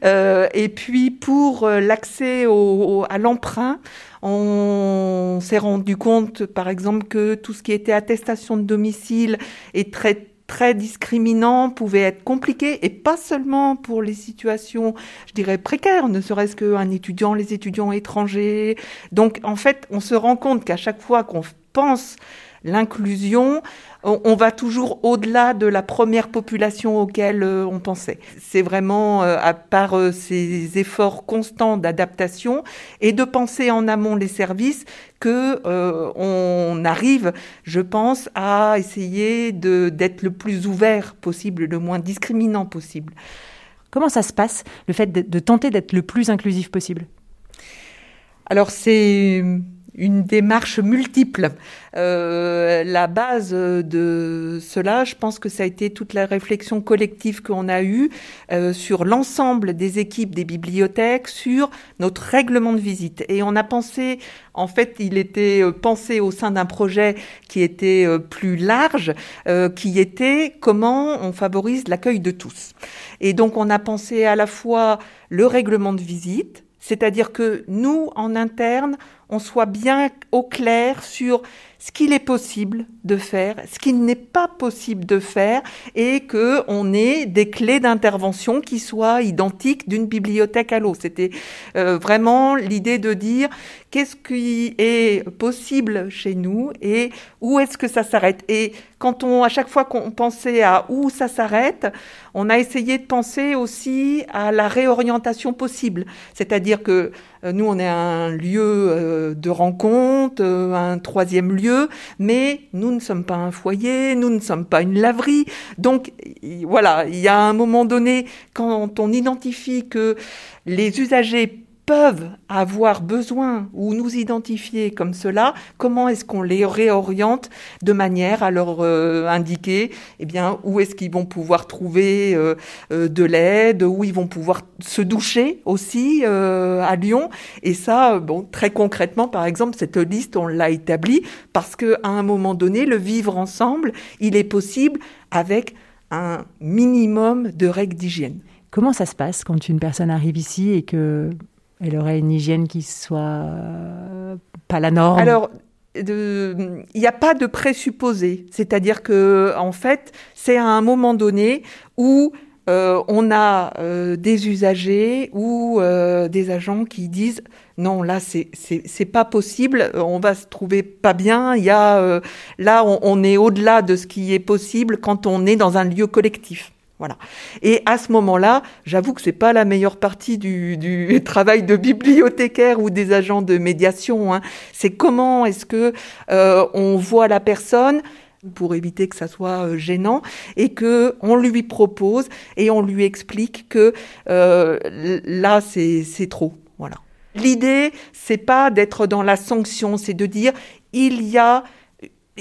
Euh, et puis pour euh, l'accès à l'emprunt, on s'est rendu compte, par exemple, que tout ce qui était attestation de domicile est très très discriminant, pouvait être compliqué, et pas seulement pour les situations, je dirais, précaires, ne serait-ce qu'un étudiant, les étudiants étrangers. Donc, en fait, on se rend compte qu'à chaque fois qu'on pense l'inclusion, on, va toujours au-delà de la première population auquel euh, on pensait. C'est vraiment, euh, à part euh, ces efforts constants d'adaptation et de penser en amont les services, que on arrive, je pense, à essayer d'être le plus ouvert possible, le moins discriminant possible. Comment ça se passe, le fait de tenter d'être le plus inclusif possible? Alors c'est une démarche multiple. Euh, la base de cela, je pense que ça a été toute la réflexion collective qu'on a eue euh, sur l'ensemble des équipes des bibliothèques, sur notre règlement de visite. Et on a pensé, en fait, il était euh, pensé au sein d'un projet qui était plus large, qui était comment on favorise l'accueil de tous. Et donc on a pensé à la fois le règlement de visite, c'est-à-dire que nous, en interne, on soit bien au clair sur ce qu'il est possible de faire, ce qu'il n'est pas possible de faire, et que on ait des clés d'intervention qui soient identiques d'une bibliothèque à l'autre. C'était euh, vraiment l'idée de dire qu'est-ce qui est possible chez nous et où est-ce que ça s'arrête? Et quand on, à chaque fois qu'on pensait à où ça s'arrête, on a essayé de penser aussi à la réorientation possible. C'est-à-dire que euh, nous, on est un lieu euh, de rencontre, un troisième lieu, mais nous ne sommes pas un foyer, nous ne sommes pas une laverie. Donc, voilà, il y a un moment donné, quand on identifie que les usagers peuvent avoir besoin ou nous identifier comme cela, comment est-ce qu'on les réoriente de manière à leur euh, indiquer eh bien, où est-ce qu'ils vont pouvoir trouver euh, euh, de l'aide, où ils vont pouvoir se doucher aussi à Lyon. Et ça, bon, très concrètement, par exemple, cette liste, on l'a établie parce qu'à un moment donné, le vivre ensemble, il est possible avec un minimum de règles d'hygiène. Comment ça se passe quand une personne arrive ici et que elle aurait une hygiène qui soit euh, pas la norme Alors, il n'y a pas de présupposé. C'est-à-dire que, en fait, c'est à un moment donné où euh, on a euh, des usagers ou des agents qui disent non, là, c'est pas possible. On va se trouver pas bien. Il y a là, on est au-delà de ce qui est possible quand on est dans un lieu collectif. Voilà. Et à ce moment-là, j'avoue que c'est pas la meilleure partie du, travail de bibliothécaire ou des agents de médiation. Hein. C'est comment est-ce que euh, on voit la personne pour éviter que ça soit euh, gênant et que on lui propose et on lui explique que euh, là c'est c'est trop. Voilà. L'idée c'est pas d'être dans la sanction, c'est de dire il y a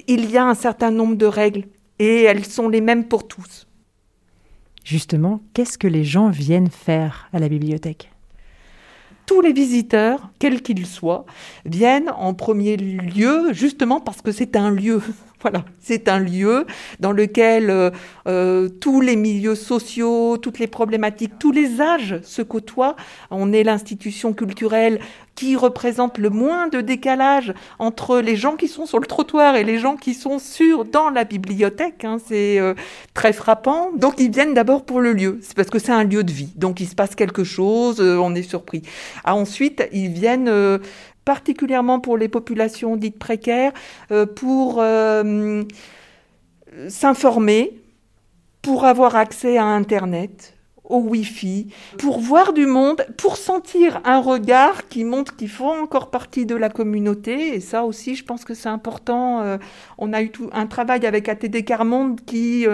il y a un certain nombre de règles et elles sont les mêmes pour tous. Justement, qu'est-ce que les gens viennent faire à la bibliothèque? Tous les visiteurs, quels qu'ils soient, viennent en premier lieu justement parce que c'est un lieu. Voilà, c'est un lieu dans lequel euh, euh, tous les milieux sociaux, toutes les problématiques, tous les âges se côtoient. On est l'institution culturelle qui représente le moins de décalage entre les gens qui sont sur le trottoir et les gens qui sont sur dans la bibliothèque. Hein. c'est euh, très frappant. Donc ils viennent d'abord pour le lieu, c'est parce que c'est un lieu de vie. Donc il se passe quelque chose, on est surpris. Ah, ensuite ils viennent particulièrement pour les populations dites précaires, euh, pour euh, s'informer, pour avoir accès à Internet, au Wi-Fi, pour voir du monde, pour sentir un regard qui montre qu'ils font encore partie de la communauté. Et ça aussi, je pense que c'est important. Euh, on a eu tout un travail avec ATD Carmonde qui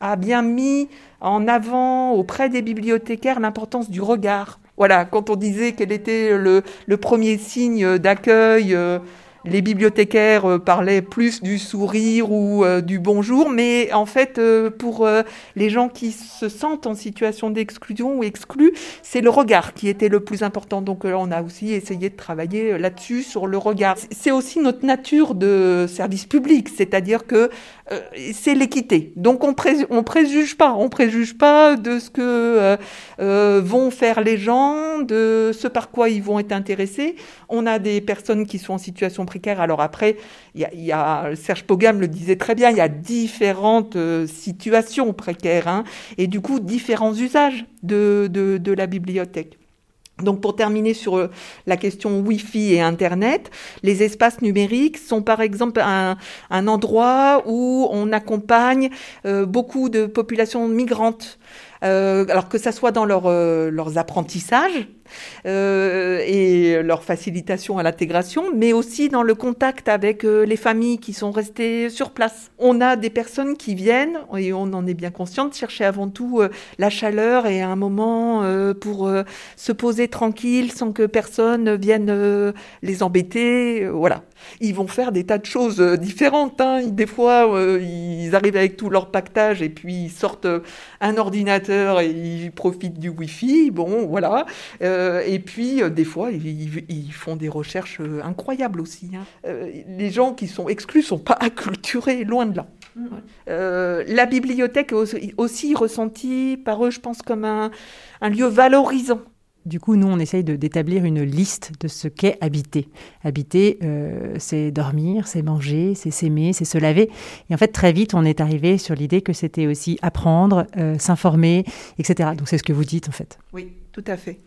a bien mis en avant auprès des bibliothécaires l'importance du regard. Voilà, quand on disait quel était le, premier signe d'accueil, euh, les bibliothécaires euh, parlaient plus du sourire ou euh, du bonjour, mais en fait, pour les gens qui se sentent en situation d'exclusion ou exclus, c'est le regard qui était le plus important. Donc on a aussi essayé de travailler là-dessus, sur le regard. C'est aussi notre nature de service public, c'est-à-dire que euh, c'est l'équité. Donc on, on préjuge pas, on préjuge pas de ce que euh, euh, vont faire les gens, de ce par quoi ils vont être intéressés. On a des personnes qui sont en situation précaire. Alors après, il y a, Serge Pogam le disait très bien, il y a différentes situations précaires, hein, et du coup différents usages de, de la bibliothèque. Donc pour terminer sur euh, la question Wi-Fi et Internet, les espaces numériques sont par exemple un, endroit où on accompagne euh, beaucoup de populations migrantes, euh, alors que ça soit dans leurs apprentissages, euh, et leur facilitation à l'intégration, mais aussi dans le contact avec euh, les familles qui sont restées sur place. On a des personnes qui viennent, et on en est bien consciente, chercher avant tout euh, la chaleur et un moment pour se poser tranquille sans que personne vienne les embêter. voilà. Ils vont faire des tas de choses différentes. Hein. Des fois, ils arrivent avec tout leur pactage et puis ils sortent un ordinateur et ils profitent du Wi-Fi. Bon, voilà. Et puis, euh, des fois, ils, font des recherches euh, incroyables aussi. Hein. les gens qui sont exclus sont pas acculturés, loin de là. Mmh. la bibliothèque est aussi, ressentie par eux, je pense, comme un, lieu valorisant. Du coup, nous, on essaye d'établir une liste de ce qu'est habiter. Habiter, euh, c'est dormir, c'est manger, c'est s'aimer, c'est se laver. Et en fait, très vite, on est arrivé sur l'idée que c'était aussi apprendre, euh, s'informer, etc. Donc, c'est ce que vous dites, en fait. Oui, tout à fait.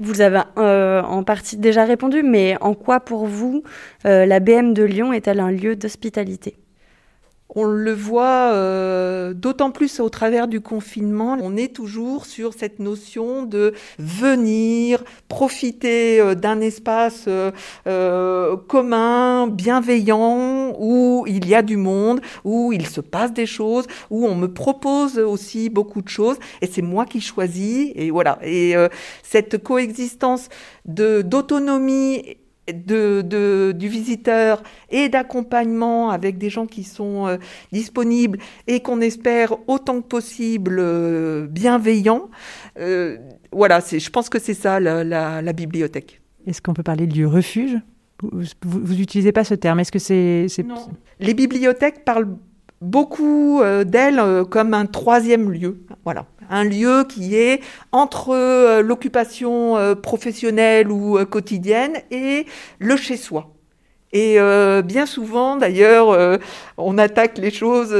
Vous avez euh, en partie déjà répondu, mais en quoi pour vous la BM de Lyon est-elle un lieu d'hospitalité? On le voit euh, d'autant plus au travers du confinement. On est toujours sur cette notion de venir, profiter euh, d'un espace euh, commun, bienveillant, où il y a du monde, où il se passe des choses, où on me propose aussi beaucoup de choses, et c'est moi qui choisis. Et voilà. Et cette coexistence de d'autonomie de, du visiteur et d'accompagnement avec des gens qui sont euh, disponibles et qu'on espère autant que possible euh, bienveillants. Euh, voilà, je pense que c'est ça la, bibliothèque. Est-ce qu'on peut parler de lieu refuge? Vous n'utilisez pas ce terme. Est-ce que c'est... Non. Les bibliothèques parlent beaucoup d'elles comme un troisième lieu. Voilà un lieu qui est entre euh, l'occupation euh, professionnelle ou euh, quotidienne et le chez-soi. Et bien souvent, d'ailleurs, on attaque les choses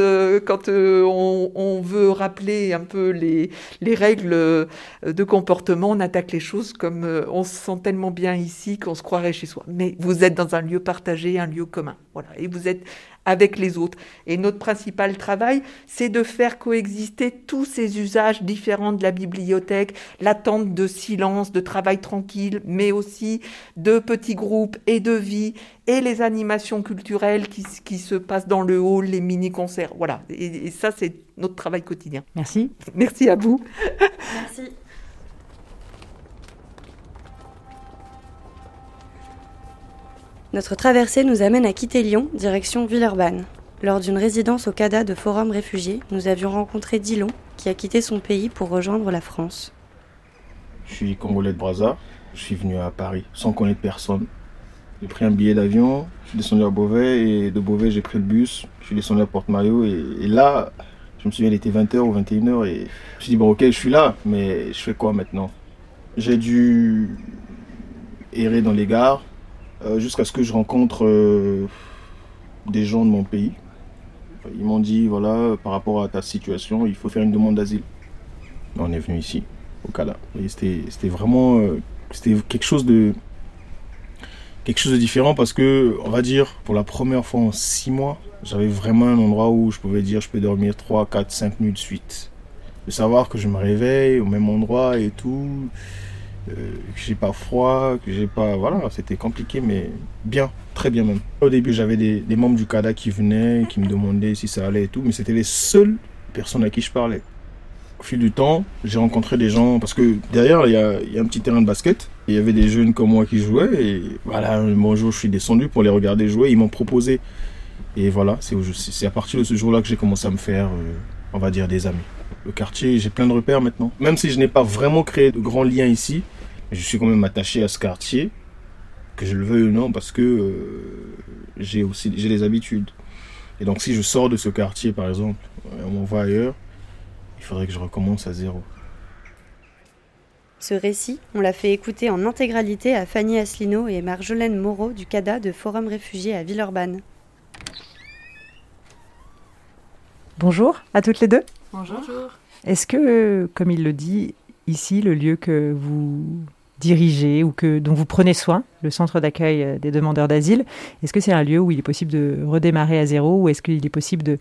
quand on, veut rappeler un peu les, les, règles de comportement. On attaque les choses comme on se sent tellement bien ici qu'on se croirait chez soi. Mais vous êtes dans un lieu partagé, un lieu commun. Voilà. Et vous êtes avec les autres. Et notre principal travail, c'est de faire coexister tous ces usages différents de la bibliothèque, l'attente de silence, de travail tranquille, mais aussi de petits groupes et de vie, et les animations culturelles qui, qui se passent dans le hall, les mini-concerts. Voilà. Et, et ça, c'est notre travail quotidien. Merci. Merci à vous. Merci. Notre traversée nous amène à quitter Lyon, direction Villeurbanne. Lors d'une résidence au CADA de Forum Réfugiés, nous avions rencontré Dillon, qui a quitté son pays pour rejoindre la France. Je suis congolais de Brazza. Je suis venu à Paris sans connaître personne. J'ai pris un billet d'avion, je suis descendu à Beauvais et de Beauvais j'ai pris le bus, je suis descendu à Porte-Maillot et, là, je me souviens, il était 20h ou 21h et je me suis dit, bon ok, je suis là, mais je fais quoi maintenant? J'ai dû errer dans les gares, euh, jusqu'à ce que je rencontre euh, des gens de mon pays. Ils m'ont dit, voilà, par rapport à ta situation, il faut faire une demande d'asile. On est venu ici, au Canada. C'était vraiment euh, quelque chose de quelque chose de différent parce que, on va dire, pour la première fois en six mois, j'avais vraiment un endroit où je pouvais dire je peux dormir 3, 4, 5 nuits de suite. De savoir que je me réveille au même endroit et tout. Euh, que j'ai pas froid, que j'ai pas. Voilà, c'était compliqué, mais bien, très bien même. Au début, j'avais des, membres du CADA qui venaient, qui me demandaient si ça allait et tout, mais c'était les seules personnes à qui je parlais. Au fil du temps, j'ai rencontré des gens, parce que derrière, il y a, un petit terrain de basket, il y avait des jeunes comme moi qui jouaient, et voilà, un jour, je suis descendu pour les regarder jouer, ils m'ont proposé. Et voilà, c'est à partir de ce jour-là que j'ai commencé à me faire, euh, on va dire, des amis. Le quartier, j'ai plein de repères maintenant. Même si je n'ai pas vraiment créé de grands liens ici, je suis quand même attaché à ce quartier, que je le veuille ou non, parce que euh, j'ai aussi j'ai des habitudes. Et donc si je sors de ce quartier, par exemple, on va ailleurs, il faudrait que je recommence à zéro. Ce récit, on l'a fait écouter en intégralité à Fanny Asselineau et Marjolaine Moreau du CADA de Forum Réfugiés à Villeurbanne. Bonjour à toutes les deux. Bonjour. Est-ce que, comme il le dit, ici, le lieu que vous dirigez ou que, dont vous prenez soin, le centre d'accueil euh, des demandeurs d'asile, est-ce que c'est un lieu où il est possible de redémarrer à zéro ou est-ce qu'il est possible de,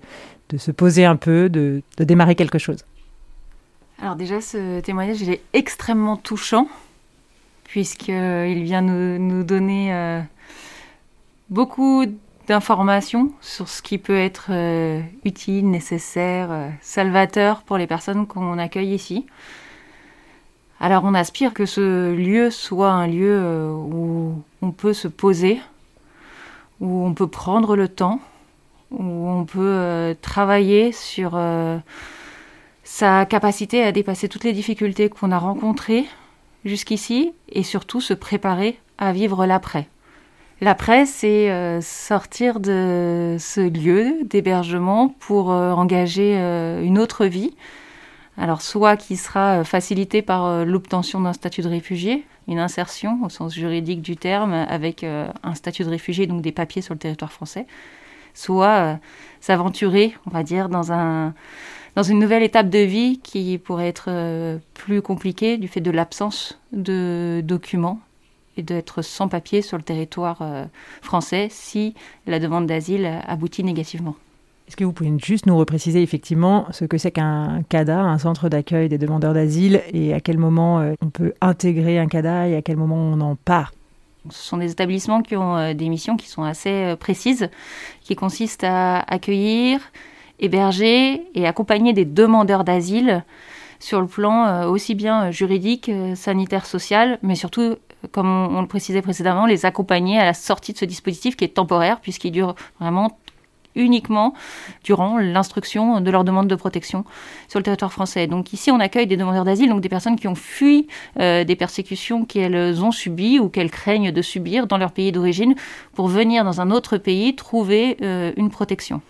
de, se poser un peu, de, de démarrer quelque chose? Alors déjà, ce témoignage, il est extrêmement touchant puisqu'il vient nous, nous donner euh, beaucoup d'informations sur ce qui peut être euh, utile, nécessaire, salvateur pour les personnes qu'on accueille ici. Alors on aspire que ce lieu soit un lieu euh, où on peut se poser, où on peut prendre le temps, où on peut euh, travailler sur euh, sa capacité à dépasser toutes les difficultés qu'on a rencontrées jusqu'ici et surtout se préparer à vivre l'après. L'après, c'est sortir de ce lieu d'hébergement pour engager une autre vie, Alors soit qui sera facilité par l'obtention d'un statut de réfugié, une insertion au sens juridique du terme avec un statut de réfugié, donc des papiers sur le territoire français, soit s'aventurer, on va dire, dans dans une nouvelle étape de vie qui pourrait être euh, plus compliquée du fait de l'absence de documents et d'être sans papier sur le territoire euh, français si la demande d'asile aboutit négativement. Est-ce que vous pouvez juste nous repréciser effectivement ce que c'est qu'un CADA, un centre d'accueil des demandeurs d'asile, et à quel moment euh, on peut intégrer un CADA et à quel moment on en part? Ce sont des établissements qui ont des missions qui sont assez précises, qui consistent à accueillir, héberger et accompagner des demandeurs d'asile sur le plan euh, aussi bien juridique, euh, sanitaire, social, mais surtout, comme on, le précisait précédemment, les accompagner à la sortie de ce dispositif qui est temporaire puisqu'il dure vraiment uniquement durant l'instruction de leur demande de protection sur le territoire français. Donc ici, on accueille des demandeurs d'asile, donc des personnes qui ont fui euh, des persécutions qu'elles ont subies ou qu'elles craignent de subir dans leur pays d'origine pour venir dans un autre pays trouver une protection.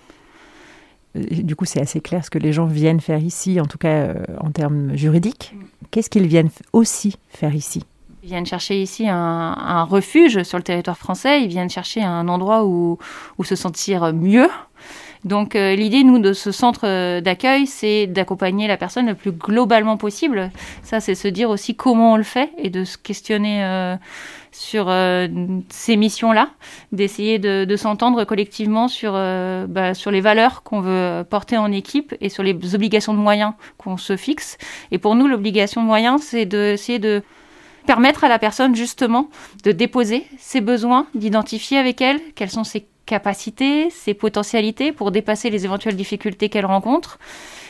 Du coup, c'est assez clair ce que les gens viennent faire ici, en tout cas euh, en termes juridiques. Qu'est-ce qu'ils viennent aussi faire ici? Ils viennent chercher ici un, refuge sur le territoire français, ils viennent chercher un endroit où, se sentir mieux. Donc euh, l'idée, nous, de ce centre d'accueil, c'est d'accompagner la personne le plus globalement possible. Ça, c'est se dire aussi comment on le fait et de se questionner euh, sur euh, ces missions-là, d'essayer de, s'entendre collectivement sur, euh, bah, sur les valeurs qu'on veut porter en équipe et sur les obligations de moyens qu'on se fixe. Et pour nous, l'obligation de moyens, c'est d'essayer de permettre à la personne justement de déposer ses besoins, d'identifier avec elle quelles sont ses capacités, ses potentialités pour dépasser les éventuelles difficultés qu'elle rencontre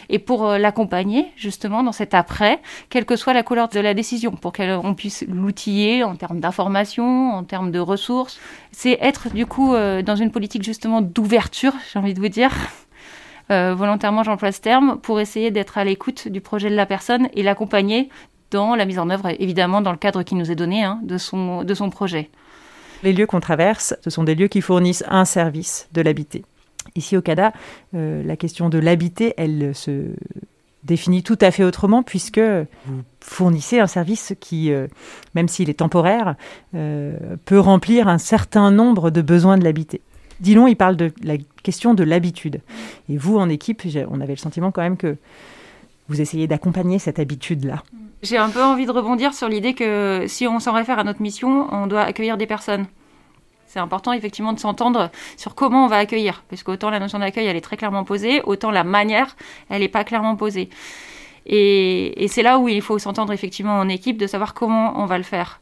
et pour euh, l'accompagner justement dans cet après, quelle que soit la couleur de la décision, pour qu'on puisse l'outiller en termes d'information, en termes de ressources. C'est être du coup euh, dans une politique justement d'ouverture, j'ai envie de vous dire. Euh, volontairement, j'emploie ce terme, pour essayer d'être à l'écoute du projet de la personne et l'accompagner dans la mise en œuvre, évidemment dans le cadre qui nous est donné hein, de, son, de son projet. Les lieux qu'on traverse, ce sont des lieux qui fournissent un service de l'habiter. Ici au CADA, euh, la question de l'habiter, elle se définit tout à fait autrement puisque vous fournissez un service qui, euh, même s'il est temporaire, euh, peut remplir un certain nombre de besoins de l'habiter. Dillon, il parle de la question de l'habitude. Et vous, en équipe, on avait le sentiment quand même que vous essayez d'accompagner cette habitude-là. J'ai un peu envie de rebondir sur l'idée que si on s'en réfère à notre mission, on doit accueillir des personnes c'est important effectivement de s'entendre sur comment on va accueillir, parce qu'autant la notion d'accueil, elle est très clairement posée, autant la manière, elle n'est pas clairement posée. Et, c'est là où il faut s'entendre effectivement en équipe de savoir comment on va le faire.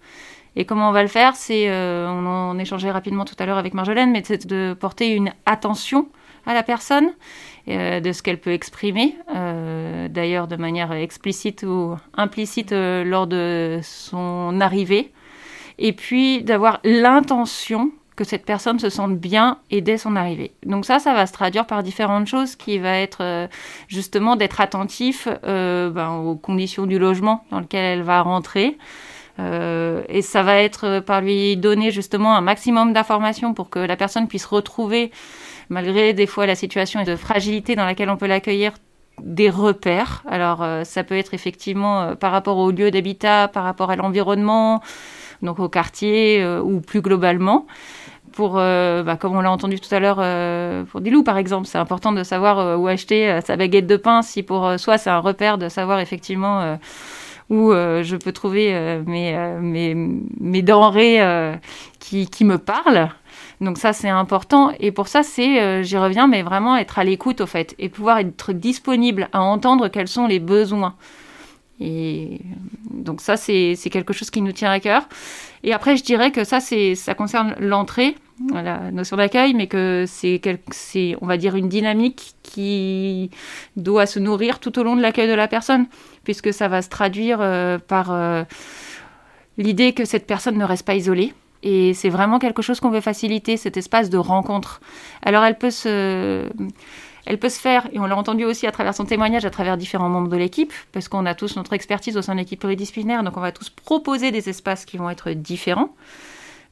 Et comment on va le faire, c'est, euh, on en échangeait rapidement tout à l'heure avec Marjolaine, mais c'est de porter une attention à la personne, de ce qu'elle peut exprimer, euh, d'ailleurs de manière explicite ou implicite lors de son arrivée, et puis d'avoir l'intention que cette personne se sente bien et dès son arrivée. Donc ça, ça va se traduire par différentes choses qui va être euh, justement d'être attentif euh, ben, aux conditions du logement dans lequel elle va rentrer. Euh, et ça va être par lui donner justement un maximum d'informations pour que la personne puisse retrouver, malgré des fois la situation de fragilité dans laquelle on peut l'accueillir, des repères. Alors ça peut être effectivement par rapport au lieu d'habitat, par rapport à l'environnement, donc au quartier ou plus globalement pour, euh, bah, comme on l'a entendu tout à l'heure, euh, pour des loups par exemple, c'est important de savoir euh, où acheter sa baguette de pain. Si pour soi c'est un repère de savoir effectivement où je peux trouver mes, mes, mes, denrées qui, qui, me parlent. Donc ça c'est important et pour ça c'est, j'y reviens, mais vraiment être à l'écoute au fait et pouvoir être disponible à entendre quels sont les besoins. Et donc ça, c'est quelque chose qui nous tient à cœur. Et après, je dirais que ça, ça concerne l'entrée, la notion d'accueil, mais que c'est, on va dire, une dynamique qui doit se nourrir tout au long de l'accueil de la personne, puisque ça va se traduire euh, par euh, l'idée que cette personne ne reste pas isolée. Et c'est vraiment quelque chose qu'on veut faciliter, cet espace de rencontre. Alors elle peut se elle peut se faire, et on l'a entendu aussi à travers son témoignage, à travers différents membres de l'équipe, parce qu'on a tous notre expertise au sein de l'équipe pluridisciplinaire, donc on va tous proposer des espaces qui vont être différents.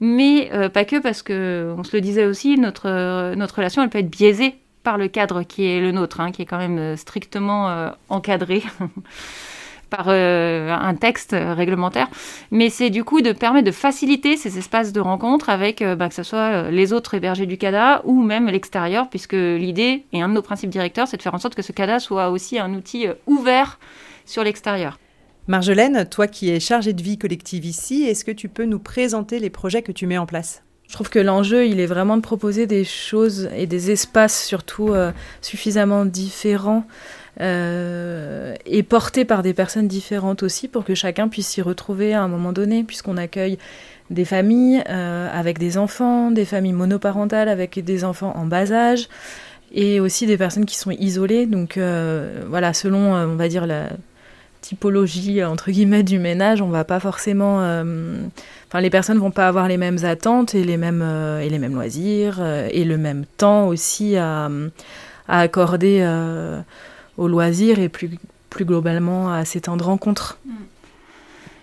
Mais euh, pas que, parce que, on se le disait aussi, notre, notre relation, elle peut être biaisée par le cadre qui est le nôtre, hein, qui est quand même strictement encadré. par un texte réglementaire, mais c'est du coup de permettre de faciliter ces espaces de rencontre avec bah, que ce soit les autres hébergés du CADA ou même l'extérieur, puisque l'idée et un de nos principes directeurs, c'est de faire en sorte que ce CADA soit aussi un outil ouvert sur l'extérieur. Marjolaine, toi qui es chargée de vie collective ici, est-ce que tu peux nous présenter les projets que tu mets en place? Je trouve que l'enjeu, il est vraiment de proposer des choses et des espaces surtout euh, suffisamment différents euh, et portés par des personnes différentes aussi pour que chacun puisse s'y retrouver à un moment donné, puisqu'on accueille des familles euh, avec des enfants, des familles monoparentales avec des enfants en bas âge et aussi des personnes qui sont isolées. Donc voilà, selon, on va dire, la typologie entre guillemets du ménage, on va pas forcément, euh, enfin les personnes vont pas avoir les mêmes attentes et les mêmes euh, et les mêmes loisirs euh, et le même temps aussi à, à accorder aux loisirs et plus plus globalement à ces temps de rencontre.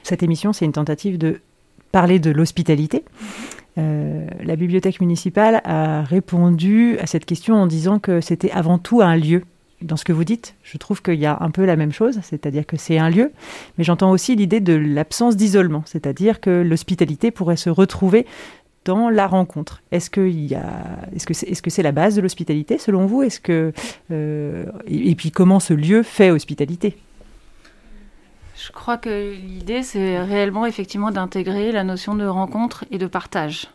Cette émission, c'est une tentative de parler de l'hospitalité. la bibliothèque municipale a répondu à cette question en disant que c'était avant tout un lieu dans ce que vous dites, je trouve qu'il y a un peu la même chose, c'est-à-dire que c'est un lieu, mais j'entends aussi l'idée de l'absence d'isolement, c'est-à-dire que l'hospitalité pourrait se retrouver la rencontre. Est-ce que y a, est-ce c'est, c'est la base de l'hospitalité selon vous? Est-ce que euh, et, puis comment ce lieu fait hospitalité? Je crois que l'idée c'est réellement effectivement d'intégrer la notion de rencontre et de partage.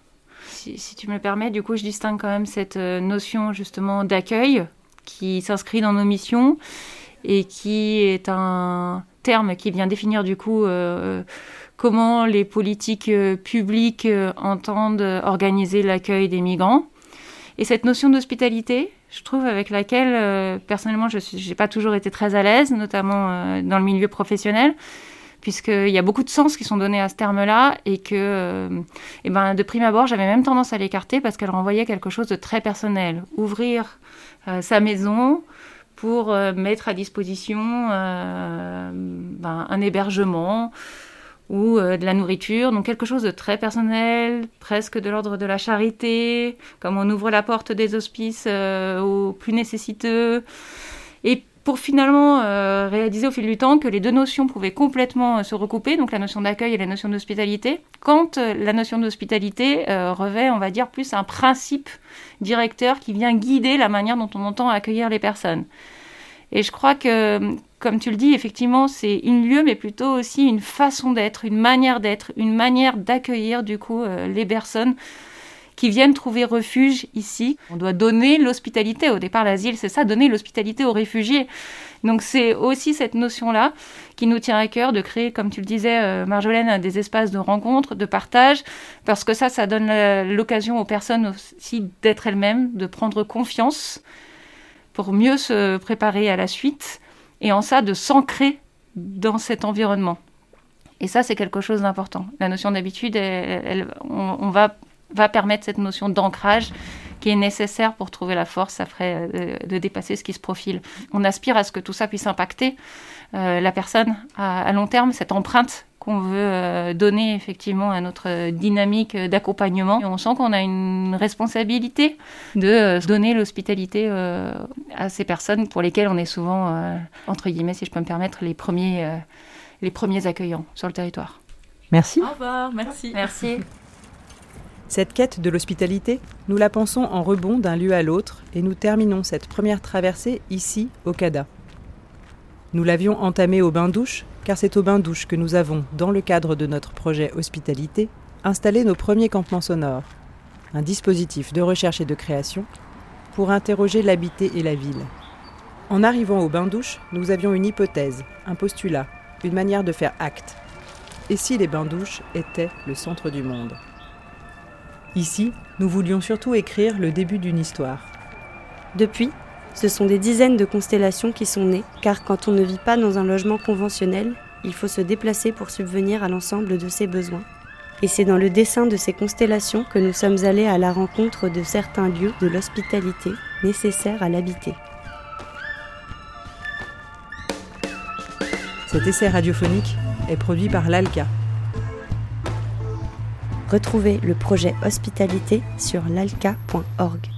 Si, si tu me le permets, du coup je distingue quand même cette euh, notion justement d'accueil qui s'inscrit dans nos missions et qui est un terme qui vient définir du coup euh, comment les politiques euh, publiques euh, entendent organiser l'accueil des migrants. Et cette notion d'hospitalité, je trouve, avec laquelle personnellement je n'ai pas toujours été très à l'aise, notamment dans le milieu professionnel, puisqu'il y a beaucoup de sens qui sont donnés à ce terme-là et que, ben, de prime abord, j'avais même tendance à l'écarter parce qu'elle renvoyait quelque chose de très personnel. Ouvrir euh, sa maison pour euh, mettre à disposition euh, ben, un hébergement ou de la nourriture, donc quelque chose de très personnel, presque de l'ordre de la charité, comme on ouvre la porte des hospices aux plus nécessiteux. Et pour finalement euh, réaliser au fil du temps que les deux notions pouvaient complètement euh, se recouper, donc la notion d'accueil et la notion d'hospitalité, quand euh, la notion d'hospitalité revêt, on va dire, plus un principe directeur qui vient guider la manière dont on entend accueillir les personnes. Et je crois que, comme tu le dis, effectivement, c'est une lieu, mais plutôt aussi une façon d'être, une manière d'être, une manière d'accueillir, du coup, les personnes qui viennent trouver refuge ici. On doit donner l'hospitalité. Au départ, l'asile, c'est ça, donner l'hospitalité aux réfugiés. Donc c'est aussi cette notion-là qui nous tient à cœur de créer, comme tu le disais, euh, Marjolaine, des espaces de rencontre, de partage, parce que ça, ça donne l'occasion aux personnes aussi d'être elles-mêmes, de prendre confiance pour mieux se préparer à la suite, et en ça, de s'ancrer dans cet environnement. Et ça, c'est quelque chose d'important. La notion d'habitude, on va va permettre cette notion d'ancrage qui est nécessaire pour trouver la force après euh, de dépasser ce qui se profile. On aspire à ce que tout ça puisse impacter euh, la personne à, long terme, cette empreinte qu'on veut euh, donner effectivement à notre dynamique d'accompagnement. On sent qu'on a une responsabilité de donner l'hospitalité à ces personnes pour lesquelles on est souvent, entre guillemets, si je peux me permettre, les premiers, les premiers accueillants sur le territoire. Merci. Au revoir, merci. Merci. Cette quête de l'hospitalité, nous la pensons en rebond d'un lieu à l'autre et nous terminons cette première traversée ici, au CADA. Nous l'avions entamée au bain-douche, car c'est au bain-douche que nous avons, dans le cadre de notre projet Hospitalité, installé nos premiers campements sonores, un dispositif de recherche et de création pour interroger l'habité et la ville. En arrivant au bain-douche, nous avions une hypothèse, un postulat, une manière de faire acte. Et si les bains-douches étaient le centre du monde? Ici, nous voulions surtout écrire le début d'une histoire. Depuis, ce sont des dizaines de constellations qui sont nées, car quand on ne vit pas dans un logement conventionnel, il faut se déplacer pour subvenir à l'ensemble de ses besoins. Et c'est dans le dessin de ces constellations que nous sommes allés à la rencontre de certains lieux de l'hospitalité nécessaires à l'habiter. Cet essai radiophonique est produit par l'ALCA, Retrouvez le projet Hospitalité sur lalca.org.